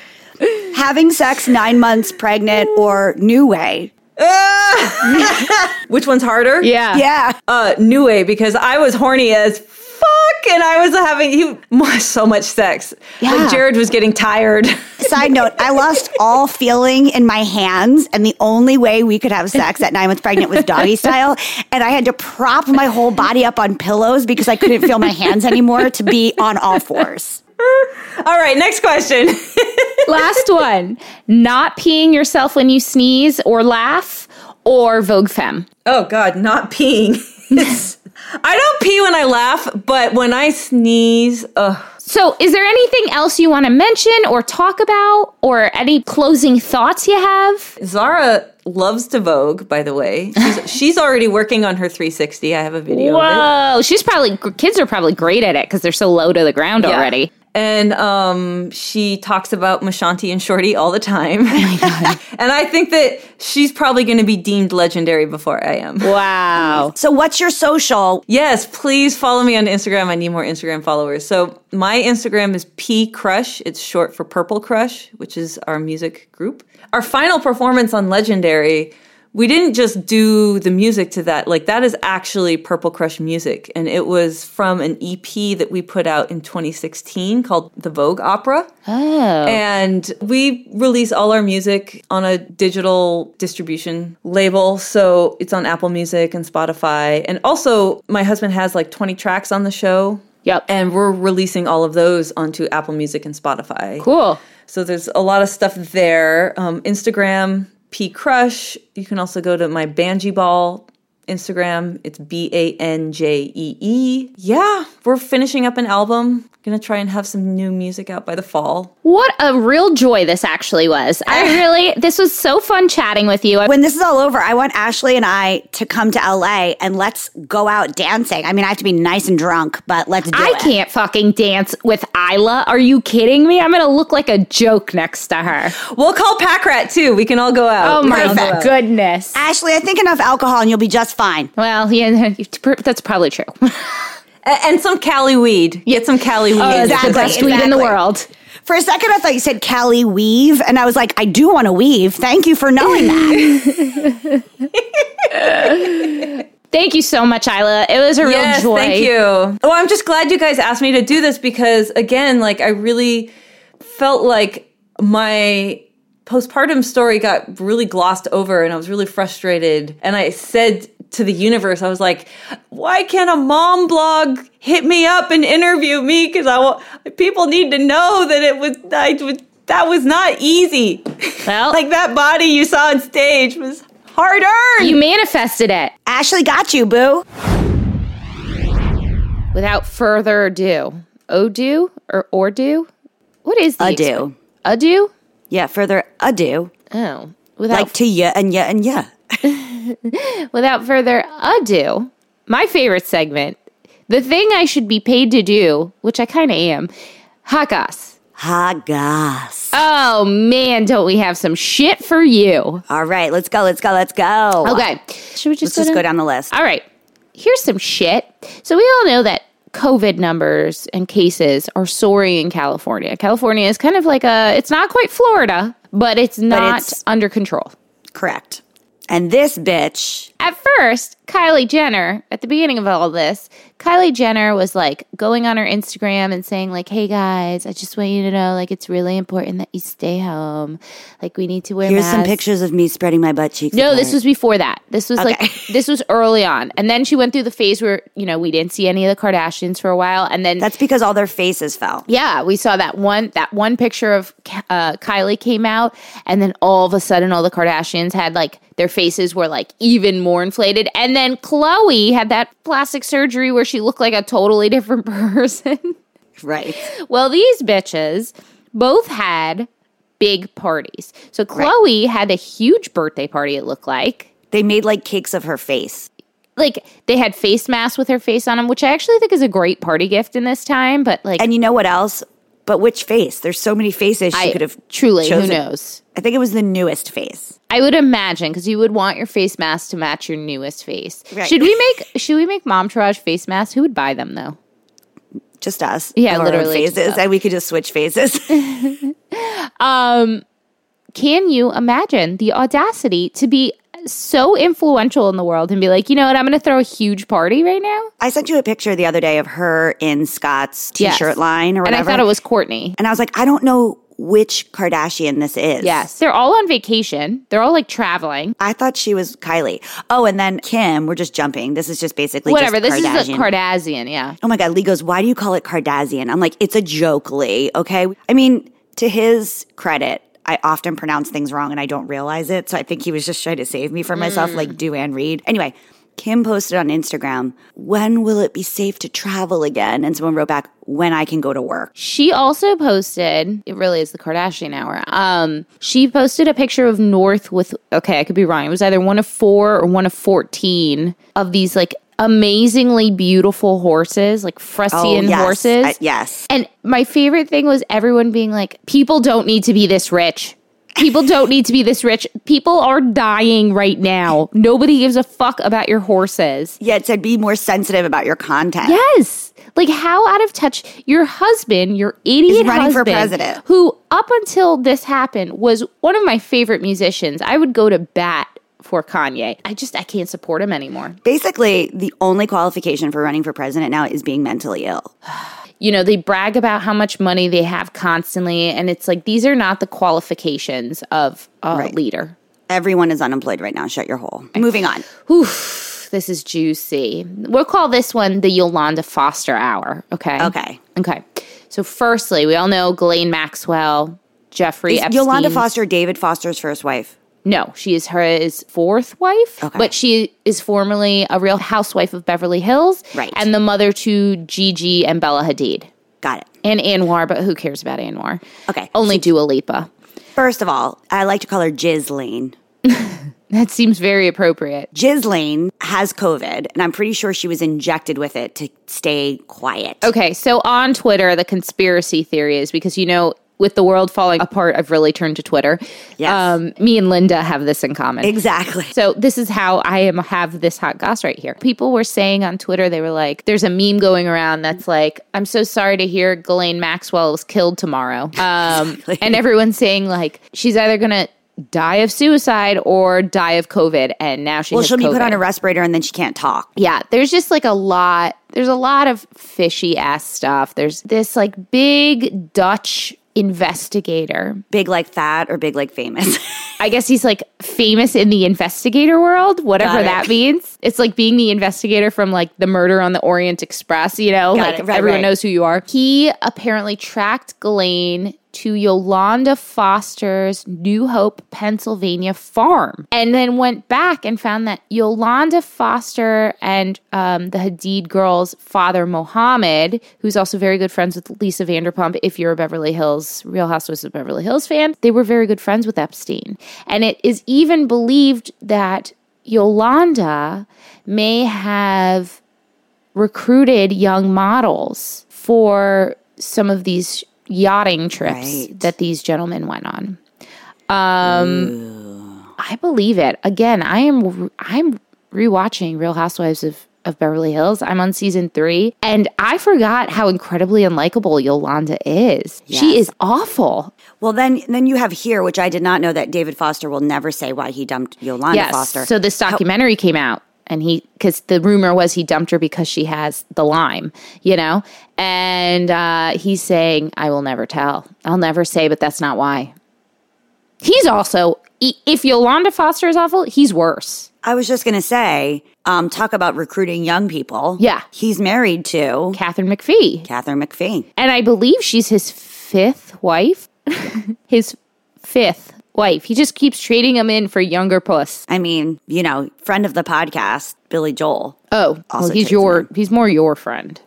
Having sex nine months pregnant or new way. Which one's harder? yeah. Yeah. Uh, New Way, because I was horny as fuck and I was having he, so much sex. Yeah. Like Jared was getting tired. Side note, I lost all feeling in my hands, and the only way we could have sex at nine months pregnant was doggy style. And I had to prop my whole body up on pillows because I couldn't feel my hands anymore to be on all fours. All right, next question. Last one. Not peeing yourself when you sneeze or laugh or Vogue Femme. oh God, not peeing. I don't pee when I laugh, but when I sneeze, ugh. So, is there anything else you want to mention or talk about or any closing thoughts you have? Zara loves to Vogue, by the way. She's, she's already working on her 360. I have a video of it. Whoa, she's probably kids are probably great at it because they're so low to the ground Yeah. already. And um, she talks about Mashanti and Shorty all the time. and I think that she's probably going to be deemed legendary before I am. Wow. So, what's your social? Yes, please follow me on Instagram. I need more Instagram followers. So my Instagram is P Crush. It's short for Purple Crush, which is our music group. Our final performance on Legendary, we didn't just do the music to that. Like that is actually Purple Crush music, and it was from an EP that we put out in 2016 called The Vogue Opera. Oh. And we release all our music on a digital distribution label. So it's on Apple Music and Spotify. And also, my husband has like 20 tracks on the show. Yep. And we're releasing all of those onto Apple Music and Spotify. Cool. So there's a lot of stuff there. Um, Instagram, P Crush. You can also go to my Banjee Ball Instagram. It's B A N J E E. Yeah, we're finishing up an album. Gonna try and have some new music out by the fall. What a real joy this actually was. I really, this was so fun chatting with you. When this is all over, I want Ashley and I to come to LA and let's go out dancing. I mean, I have to be nice and drunk, but let's do I it. can't fucking dance with Isla. Are you kidding me? I'm going to look like a joke next to her. We'll call Pack Rat too. We can all go out. Oh my can all go out. goodness. Ashley, I think enough alcohol and you'll be just fine. Well, yeah, that's probably true. And some Cali weed. Get some Cali weed. Oh, it's Exactly, the best weed in the world. For a second, I thought you said Cali weave, and I was like, I do want to weave. Thank you for knowing that. Thank you so much, Isla. It was a real Yes, joy. thank you. Oh, I'm just glad you guys asked me to do this because, again, like I really felt like my postpartum story got really glossed over and I was really frustrated. And I said to the universe, I was like, why can't a mom blog hit me up and interview me? Because I want people need to know that it was, I, was- that was not easy. Well, like that body you saw on stage was hard earned. you manifested it. Ashley got you, boo. Without further ado, Odoo or Ordo? What is the Ado. exp- Ado? Yeah, further ado. Oh, without Like to ya and ya and ya. without further ado, my favorite segment, the thing I should be paid to do, which I kind of am, hot goss. Oh man, don't we have some shit for you? All right, let's go, let's go, let's go. Okay, should we just Let's just down- go down the list. All right, here's some shit. So we all know that COVID numbers and cases are soaring in California. California is kind of like a, it's not quite Florida, but it's not it's- under control. Correct. And this bitch, At first, Kylie Jenner, at the beginning of all this, Kylie Jenner was like going on her Instagram and saying, like, hey guys, I just want you to know, like, it's really important that you stay home. Like, we need to wear here's masks. some pictures of me spreading my butt cheeks. No, apart. this was before that. This was like this was early on, and then she went through the phase where you know we didn't see any of the Kardashians for a while, and then That's because all their faces fell. yeah, we saw that one that one picture of uh, Kylie came out, and then all of a sudden, all the Kardashians had like their faces were like even more inflated, and then Khloé had that plastic surgery where she looked like a totally different person. Right. well, these bitches both had big parties. So Khloé had a huge birthday party. It looked like. They made like cakes of her face. like they had face masks with her face on them, which I actually think is a great party gift in this time. But like, And you know what else? But which face? There's so many faces she I could have truly, chosen. who knows? I think it was the newest face. I would imagine because you would want your face mask to match your newest face. Right. Should we make Should we make Momtourage face masks? Who would buy them though? Just us. Yeah, literally faces. And we could just switch faces. um, Can you imagine the audacity to be so influential in the world and be like, you know what? I'm going to throw a huge party right now. I sent you a picture the other day of her in Scott's t shirt Yes. line or and whatever. I thought it was Kourtney. And I was like, I don't know which Kardashian this is. Yes, they're all on vacation. They're all like traveling. I thought she was Kylie. Oh, and then Kim, we're just jumping. This is just basically Whatever. just This is a Kardashian. Kardashian. Yeah. Oh my God, Lee goes, why do you call it Kardashian? I'm like, it's a joke, Lee, okay? I mean, to his credit, I often pronounce things wrong and I don't realize it. So I think he was just trying to save me from myself, Mm. like Duane read. Anyway, Kim posted on Instagram, when will it be safe to travel again? And someone wrote back, when I can go to work. She also posted, it really is the Kardashian hour. Um, she posted a picture of North with, okay, I could be wrong. It was either one of four or one of 14 of these like amazingly beautiful horses, like Friesian Oh, yes. horses. I- yes. And my favorite thing was everyone being like, people don't need to be this rich. People don't need to be this rich. People are dying right now. Nobody gives a fuck about your horses. Yeah, it said be more sensitive about your content. Yes. Like how out of touch your husband, your idiot Is running for husband, president. who up until this happened was one of my favorite musicians. I would go to bat for Kanye. I just I can't support him anymore. Basically, the only qualification for running for president now is being mentally ill. You know, they brag about how much money they have constantly and it's like these are not the qualifications of a Right. leader. Everyone is unemployed right now. Shut your hole. Moving on. Oof, this is juicy. We'll call this one the Yolanda Foster hour, okay? Okay. Okay. So firstly, we all know Ghislaine Maxwell, Jeffrey. Yolanda Foster David Foster's first wife? No, she is her his fourth wife, Okay. but she is formerly a real housewife of Beverly Hills, Right. And the mother to Gigi and Bella Hadid Got it. and Anwar, but who cares about Anwar? Okay. only Dua Lipa. First of all, I like to call her Ghislaine. That seems very appropriate. Ghislaine has COVID, and I'm pretty sure she was injected with it to stay quiet. Okay, so on Twitter, the conspiracy theory is because you know. With the world falling apart, I've really turned to Twitter. Yes. Um, me and Linda have this in common. Exactly. So this is how I am have this hot goss right here. People were saying on Twitter, they were like, "There's a meme going around that's like, I'm so sorry to hear Ghislaine Maxwell was killed tomorrow," um, and everyone's saying like she's either gonna die of suicide or die of COVID, and now she Well, she'll be put on a respirator and then she can't talk. Yeah, there's just like a lot. There's a lot of fishy ass stuff. There's this like big Dutch investigator. Big like that or big like famous. I guess he's like famous in the investigator world, whatever that means. It's like being the investigator from like the murder on the Orient Express, you know, Got like. Right, everyone right. knows who you are. He apparently tracked Ghislaine to Yolanda Foster's New Hope, Pennsylvania farm, and then went back and found that Yolanda Foster and um, the Hadid girls' father, Mohammed, who's also very good friends with Lisa Vanderpump, if you're a Beverly Hills, Real Housewives of Beverly Hills fan, they were very good friends with Epstein. And it is even believed that Yolanda may have recruited young models for some of these yachting trips Right. that these gentlemen went on. Um, I believe it. Again, I am I'm rewatching Real Housewives of of Beverly Hills. I'm on season three, and I forgot how incredibly unlikable Yolanda is. She is awful. Well, then then you have here, which I did not know that David Foster will never say why he dumped Yolanda Yes. Foster. So this documentary came out, and he because the rumor was he dumped her because she has the Lyme, you know, and uh, he's saying, "I will never tell. I'll never say, but that's not why." He's also if Yolanda Foster is awful, he's worse. I was just gonna say, um, talk about recruiting young people. Yeah. he's married to Katharine McPhee, Katharine McPhee. and I believe she's his fifth wife. his fifth wife. He just keeps trading him in for younger puss. I mean, you know, friend of the podcast, Billy Joel. Oh, well, he's your he's more your friend.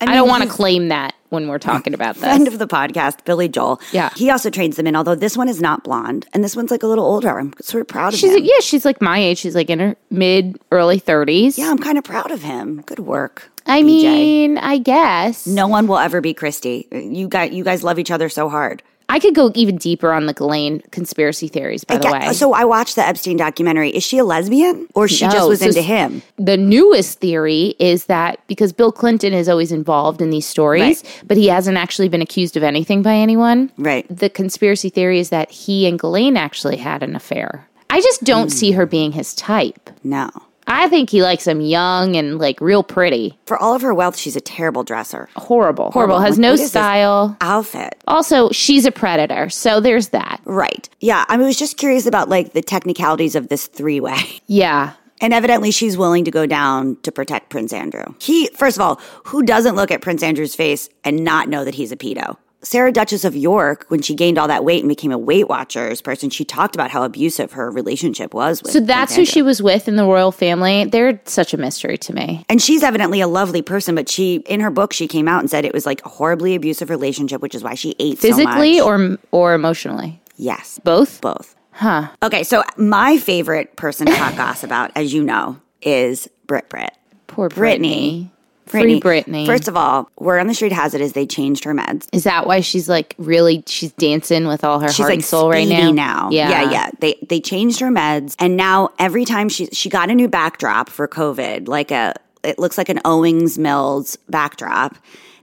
I, mean, don't want to claim that when we're talking about this. Friend of the podcast, Billy Joel. Yeah. He also trades them in, although this one is not blonde and this one's like a little older. I'm sort of proud of She's him. like, yeah, she's like my age. She's like in her mid early thirties. yeah, I'm kind of proud of him. Good work. I BJ. mean, I guess no one will ever be Christie. You guys, you guys love each other so hard. I could go even deeper on the Ghislaine conspiracy theories. By the Get- way, so I watched the Epstein documentary. Is she a lesbian or she No, just was so into him? the newest theory is that because Bill Clinton is always involved in these stories, but he hasn't actually been accused of anything by anyone. Right. The conspiracy theory is that he and Ghislaine actually had an affair. I just don't see hmm. her being his type. No. I think he likes him young and like real pretty. For all of her wealth, she's a terrible dresser. Horrible. Horrible. Has no what is this style. Outfit. Also, she's a predator. So there's that. Right. Yeah. I was just curious about like the technicalities of this three way. Yeah. And evidently, she's willing to go down to protect Prince Andrew. He, first of all, who doesn't look at Prince Andrew's face and not know that he's a pedo? Sarah Duchess of York, when she gained all that weight and became a Weight Watchers person, she talked about how abusive her relationship was with. So that's who she was with in the royal family. They're such a mystery to me. And she's evidently a lovely person, but she, in her book, she came out and said it was like a horribly abusive relationship, which is why she ate Physically so much. or or emotionally? yes, Both? both. Huh. Okay, so my favorite person to talk goss about, as you know, is Brit Brit. Poor Brittany. Brittany. Free Brittany. First of all, word on the street has it is they changed her meds. Is that why she's like really she's dancing with all her She's heart like and soul right speedy now? Yeah. yeah, yeah. They they changed her meds, and now every time she she got a new backdrop for COVID, like a it looks like an Owings Mills backdrop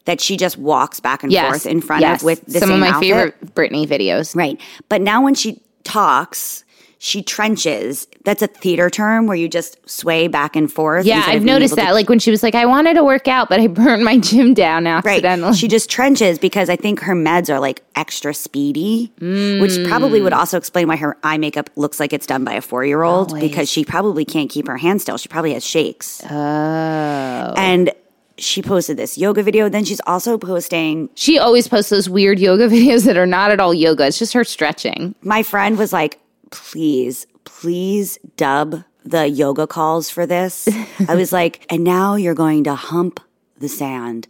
that she just walks back and Yes. forth in front yes. of with the some of my outfit. favorite Britney videos. Right. But now when she talks, she trenches. That's a theater term where you just sway back and forth. Yeah, I've noticed able to- that. Like when she was like, I wanted to work out, but I burned my gym down Right. accidentally. She just trenches because I think her meds are like extra speedy, which probably Mm. would also explain why her eye makeup looks like it's done by a four year old because she probably can't keep her hand still. She probably has shakes. oh. And she posted this yoga video. Then she's also posting. She always posts those weird yoga videos that are not at all yoga. It's just her stretching. My friend was like, please, please dub the yoga calls for this. I was like, and now you're going to hump the sand.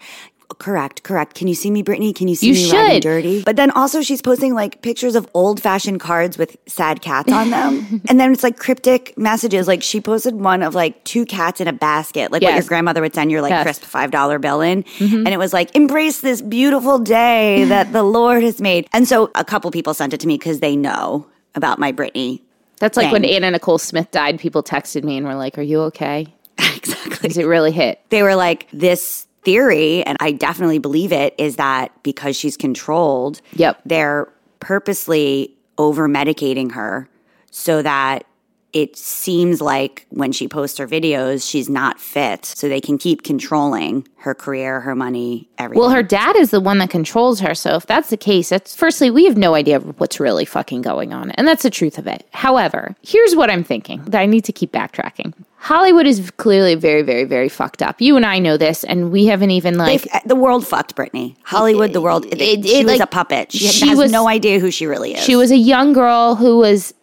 Correct, correct. Can you see me, Brittany? Can you see You me riding should. dirty? But then also she's posting like pictures of old fashioned cards with sad cats on them. and then it's like cryptic messages. Like she posted one of like two cats in a basket, like what your grandmother would send your like Yes. crisp five dollar bill in. Mm-hmm. And it was like, embrace this beautiful day that the Lord has made. And so a couple people sent it to me because they know about my Brittany. That's like when Anna Nicole Smith died, people texted me and were like, Are you okay? exactly. Because it really hit. they were like, this theory, and I definitely believe it, is that because she's controlled, Yep. they're purposely over medicating her so that it seems like when she posts her videos, she's not fit. So they can keep controlling her career, her money, everything. Well, her dad is the one that controls her. So if that's the case, that's firstly, we have no idea what's really fucking going on. And that's the truth of it. However, here's what I'm thinking that I need to keep backtracking. Hollywood is clearly very, very, very fucked up. You and I know this, and we haven't even like. They've- the world fucked Britney. Hollywood, the world. It, it- she was like, a puppet. She, she has was- no idea who she really is. She was a young girl who was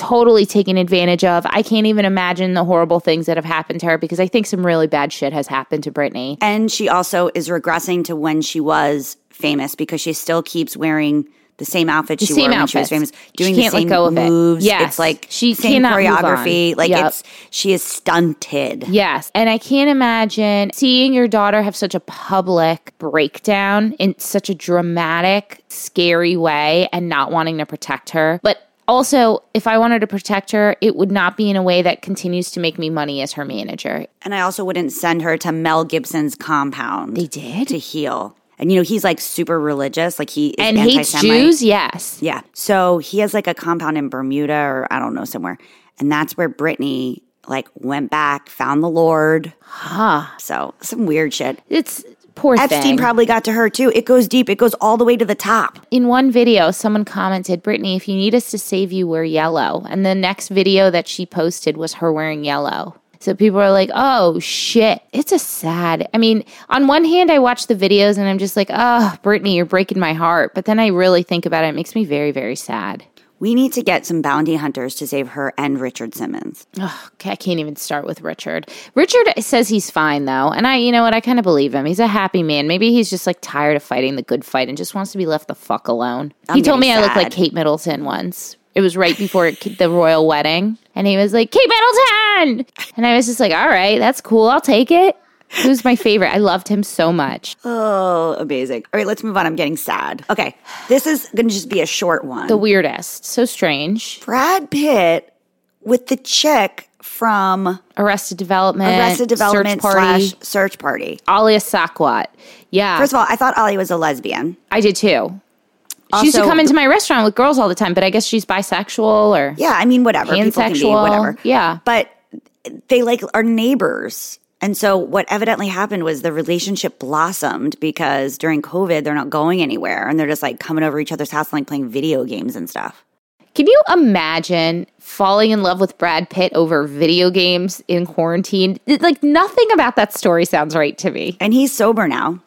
totally taken advantage of. I can't even imagine the horrible things that have happened to her because I think some really bad shit has happened to Britney. and she also is regressing to when she was famous because she still keeps wearing the same outfit she same wore when she was outfits. famous, She doing can't the same of it. moves. Yes. it's like She same cannot move on. choreography. Like Yep. it's she is stunted. Yes. And I can't imagine seeing your daughter have such a public breakdown in such a dramatic, scary way and not wanting to protect her. But also, if I wanted to protect her, it would not be in a way that continues to make me money as her manager. And I also wouldn't send her to Mel Gibson's compound. They did? to heal. And you know he's like super religious, like he is And hates. Jews? Yes. Yeah. So he has like a compound in Bermuda or I don't know somewhere. And that's where Brittany like went back, found the Lord. Ah. So some weird shit. It's poor Epstein thing. probably got to her too. It goes deep. It goes all the way to the top. in one video, someone commented, Brittany, if you need us to save you, wear yellow. And the next video that she posted was her wearing yellow. So people are like, oh shit, it's a sad. I mean, on one hand, I watch the videos and I'm just like, oh, Brittany, you're breaking my heart. But then I really think about it, it makes me very, very sad. We need to get some bounty hunters to save her and Richard Simmons. Ugh, I can't even start with Richard. Richard says he's fine though, and I, you know what, I kind of believe him. He's a happy man. Maybe he's just like tired of fighting the good fight and just wants to be left the fuck alone. he I'm told me getting I look like. Kate Middleton once. It was right before the royal wedding, and he was like Kate Middleton, and I was just like, all right, that's cool, I'll take it. He was my favorite. I loved him so much. Oh, amazing. All right, let's move on. I'm getting sad. Okay. This is going to just be a short one. The weirdest, so strange. Brad Pitt with the chick from Arrested Development, Arrested Development Search Party, slash Search Party. Alia Shawkat. Yeah, First of all, I thought Ali was a lesbian. I did too. She used to come into my restaurant with girls all the time, but I guess she's bisexual or Yeah, I mean, whatever. People can be whatever. yeah. But they like are neighbors. And so what evidently happened was the relationship blossomed because during COVID, they're not going anywhere and they're just like coming over each other's house and like playing video games and stuff. Can you imagine falling in love with Brad Pitt over video games in quarantine? Like nothing about that story sounds right to me. And he's sober now.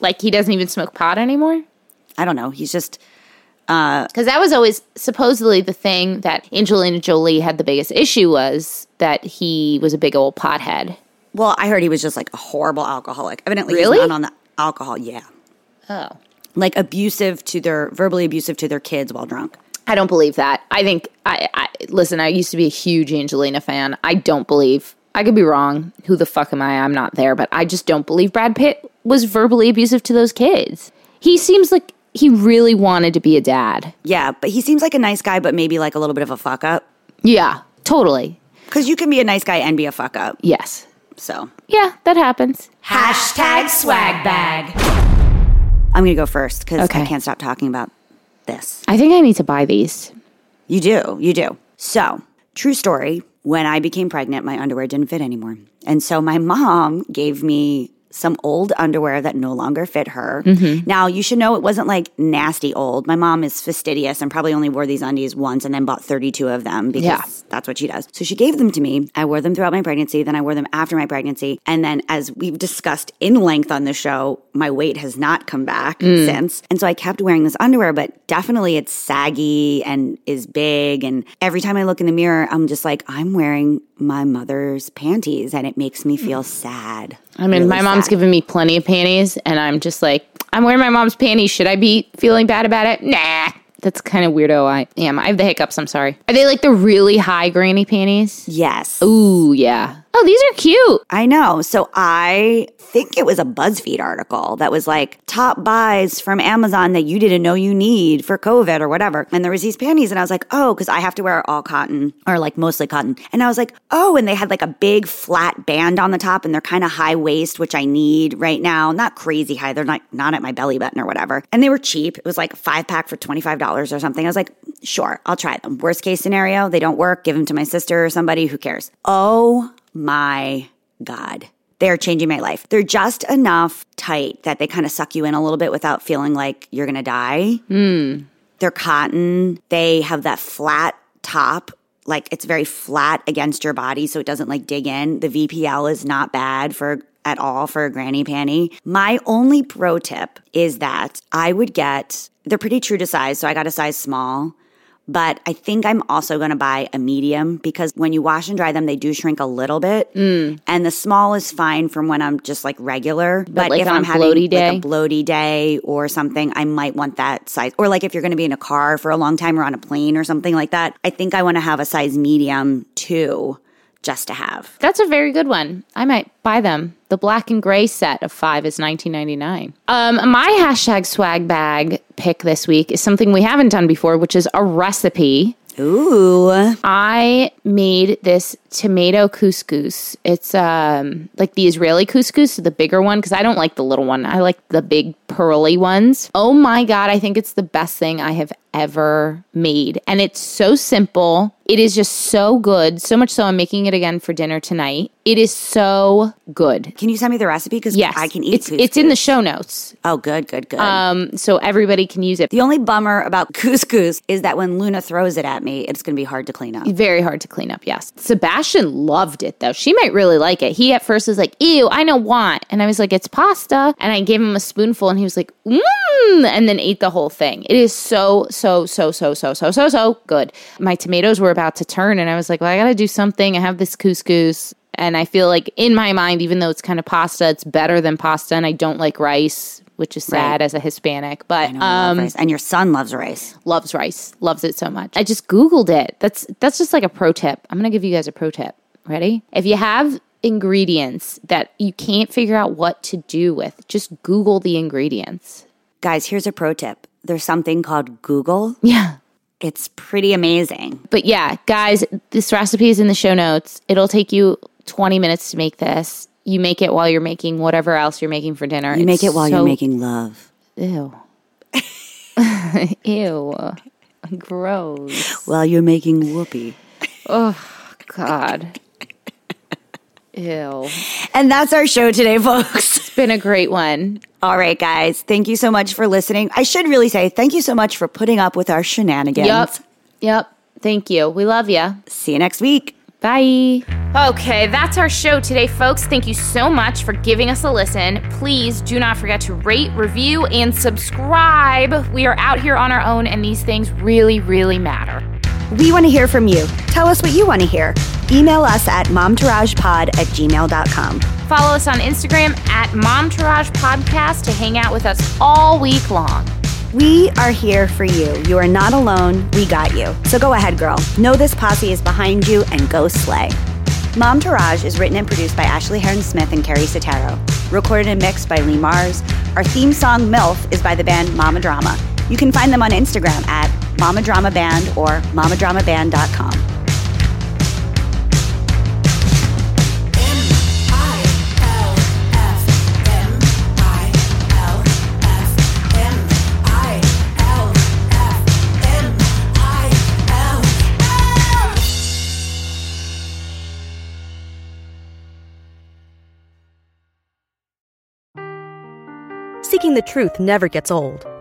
Like he doesn't even smoke pot anymore? I don't know. He's just uh, Because that was always supposedly the thing that Angelina Jolie had the biggest issue was that he was a big old pothead. Well, I heard he was just like a horrible alcoholic. Evidently, Really? he's not on the alcohol. Yeah, Oh. like abusive to their verbally abusive to their kids while drunk. I don't believe that. I think I, I listen. I used to be a huge Angelina fan. I don't believe. I could be wrong. Who the fuck am I? I'm not there, but I just don't believe Brad Pitt was verbally abusive to those kids. He seems like he really wanted to be a dad. Yeah, but he seems like a nice guy, but maybe like a little bit of a fuck up. Yeah, totally. Because you can be a nice guy and be a fuck up. Yes. So Yeah, that happens. Hashtag swag bag. I'm going to go first because Okay. I can't stop talking about this. I think I need to buy these. You do. You do. So, true story. When I became pregnant, my underwear didn't fit anymore. And so my mom gave me some old underwear that no longer fit her. Mm-hmm. Now, you should know it wasn't like nasty old. My mom is fastidious and probably only wore these undies once and then bought 32 of them because Yeah. that's what she does. So she gave them to me. I wore them throughout my pregnancy. Then I wore them after my pregnancy. And then, as we've discussed in length on the show, my weight has not come back Mm. since. And so I kept wearing this underwear, but definitely it's saggy and is big. And every time I look in the mirror, I'm just like, I'm wearing my mother's panties and it makes me feel sad. I mean, Really my mom's sad. given me plenty of panties, and I'm just like, I'm wearing my mom's panties. Should I be feeling bad about it? Nah. That's kind of weirdo. I am. I have the hiccups. I'm sorry. Are they like the really high granny panties? Yes. Ooh, yeah. Oh, these are cute. I know. So I think it was a BuzzFeed article that was like top buys from Amazon that you didn't know you need for COVID or whatever. And there was these panties and I was like, oh, because I have to wear all cotton or like mostly cotton. And I was like, oh, and they had like a big flat band on the top and they're kind of high waist, which I need right now. Not crazy high. They're not not at my belly button or whatever. And they were cheap. It was like five pack for $25 or something. I was like, sure, I'll try them. Worst case scenario, they don't work. Give them to my sister or somebody. Who cares? Oh my God. They're changing my life. They're just enough tight that they kind of suck you in a little bit without feeling like you're going to die. Hmm. They're cotton. They have that flat top like it's very flat against your body so it doesn't like dig in. The VPL is not bad for at all for a granny panty. My only pro tip is that I would get they're pretty true to size, so I got a size small. But I think I'm also going to buy a medium because when you wash and dry them, they do shrink a little bit. Mm. And the small is fine from when I'm just like regular. But, like if I'm having like day? a bloaty day or something, I might want that size. Or like if you're going to be in a car for a long time or on a plane or something like that, I think I want to have a size medium too, just to have. That's a very good one. I might buy them. The black and gray set of five is nineteen ninety nine. Um, my hashtag swag bag pick this week is something we haven't done before, which is a recipe. Ooh. I made this tomato couscous. It's um like the Israeli couscous, the bigger one, because I don't like the little one. I like the big pearly ones. Oh my god, I think it's the best thing I have ever made. And it's so simple. It is just so good. So much so I'm making it again for dinner tonight. It is so good. Can you send me the recipe? Because Yes. I can eat it's it's in the show notes. Oh, good, good, good. Um so everybody can use it. the only bummer about couscous is that when Luna throws it at me, it's going to be hard to clean up. Very hard to clean up, yes. Sebastian loved it though. She might really like it. He at first was like, ew, I don't want. And I was like, it's pasta. And I gave him a spoonful and he was like, mmm, and then ate the whole thing. It is so, so, so, so, so, so, so, so good. My tomatoes were about to turn and I was like, well, I got to do something. I have this couscous. And I feel like in my mind, even though it's kind of pasta, it's better than pasta. And I don't like rice, which is sad Right. as a Hispanic. But I know, um. And your son loves rice. loves rice, loves it so much. I just Googled it. That's that's just like a pro tip. I'm gonna give you guys a pro tip. Ready? If you have ingredients that you can't figure out what to do with, just Google the ingredients. Guys, here's a pro tip. There's something called Google. Yeah. It's pretty amazing. But yeah, guys, this recipe is in the show notes. It'll take you 20 minutes to make this. You make it while you're making whatever else you're making for dinner. You make it while so- you're making love. Ew. Ew. Gross. While you're making whoopee. Oh, God. Ew. And that's our show today, folks. It's been a great one. All right, guys. Thank you so much for listening. I should really say thank you so much for putting up with our shenanigans. Yep. Yep. Thank you. We love you. See you next week. Bye. Okay, that's our show today, folks. Thank you so much for giving us a listen. Please do not forget to rate, review, and subscribe. We are out here on our own, and these things really, really matter. We want to hear from you. Tell us what you want to hear. Email us at momtouragepod at gmail.com. Follow us on Instagram at Momtourage Podcast to hang out with us all week long. We are here for you. You are not alone. We got you. So go ahead, girl. Know this posse is behind you and go slay. Momtourage is written and produced by Ashley Heron Smith and Carrie Sotero. Recorded and mixed by Lee Mars. Our theme song MILF is by the band Mama Drama. You can find them on Instagram at Mama Drama Band or mamadramaband.com. Seeking the truth never gets old.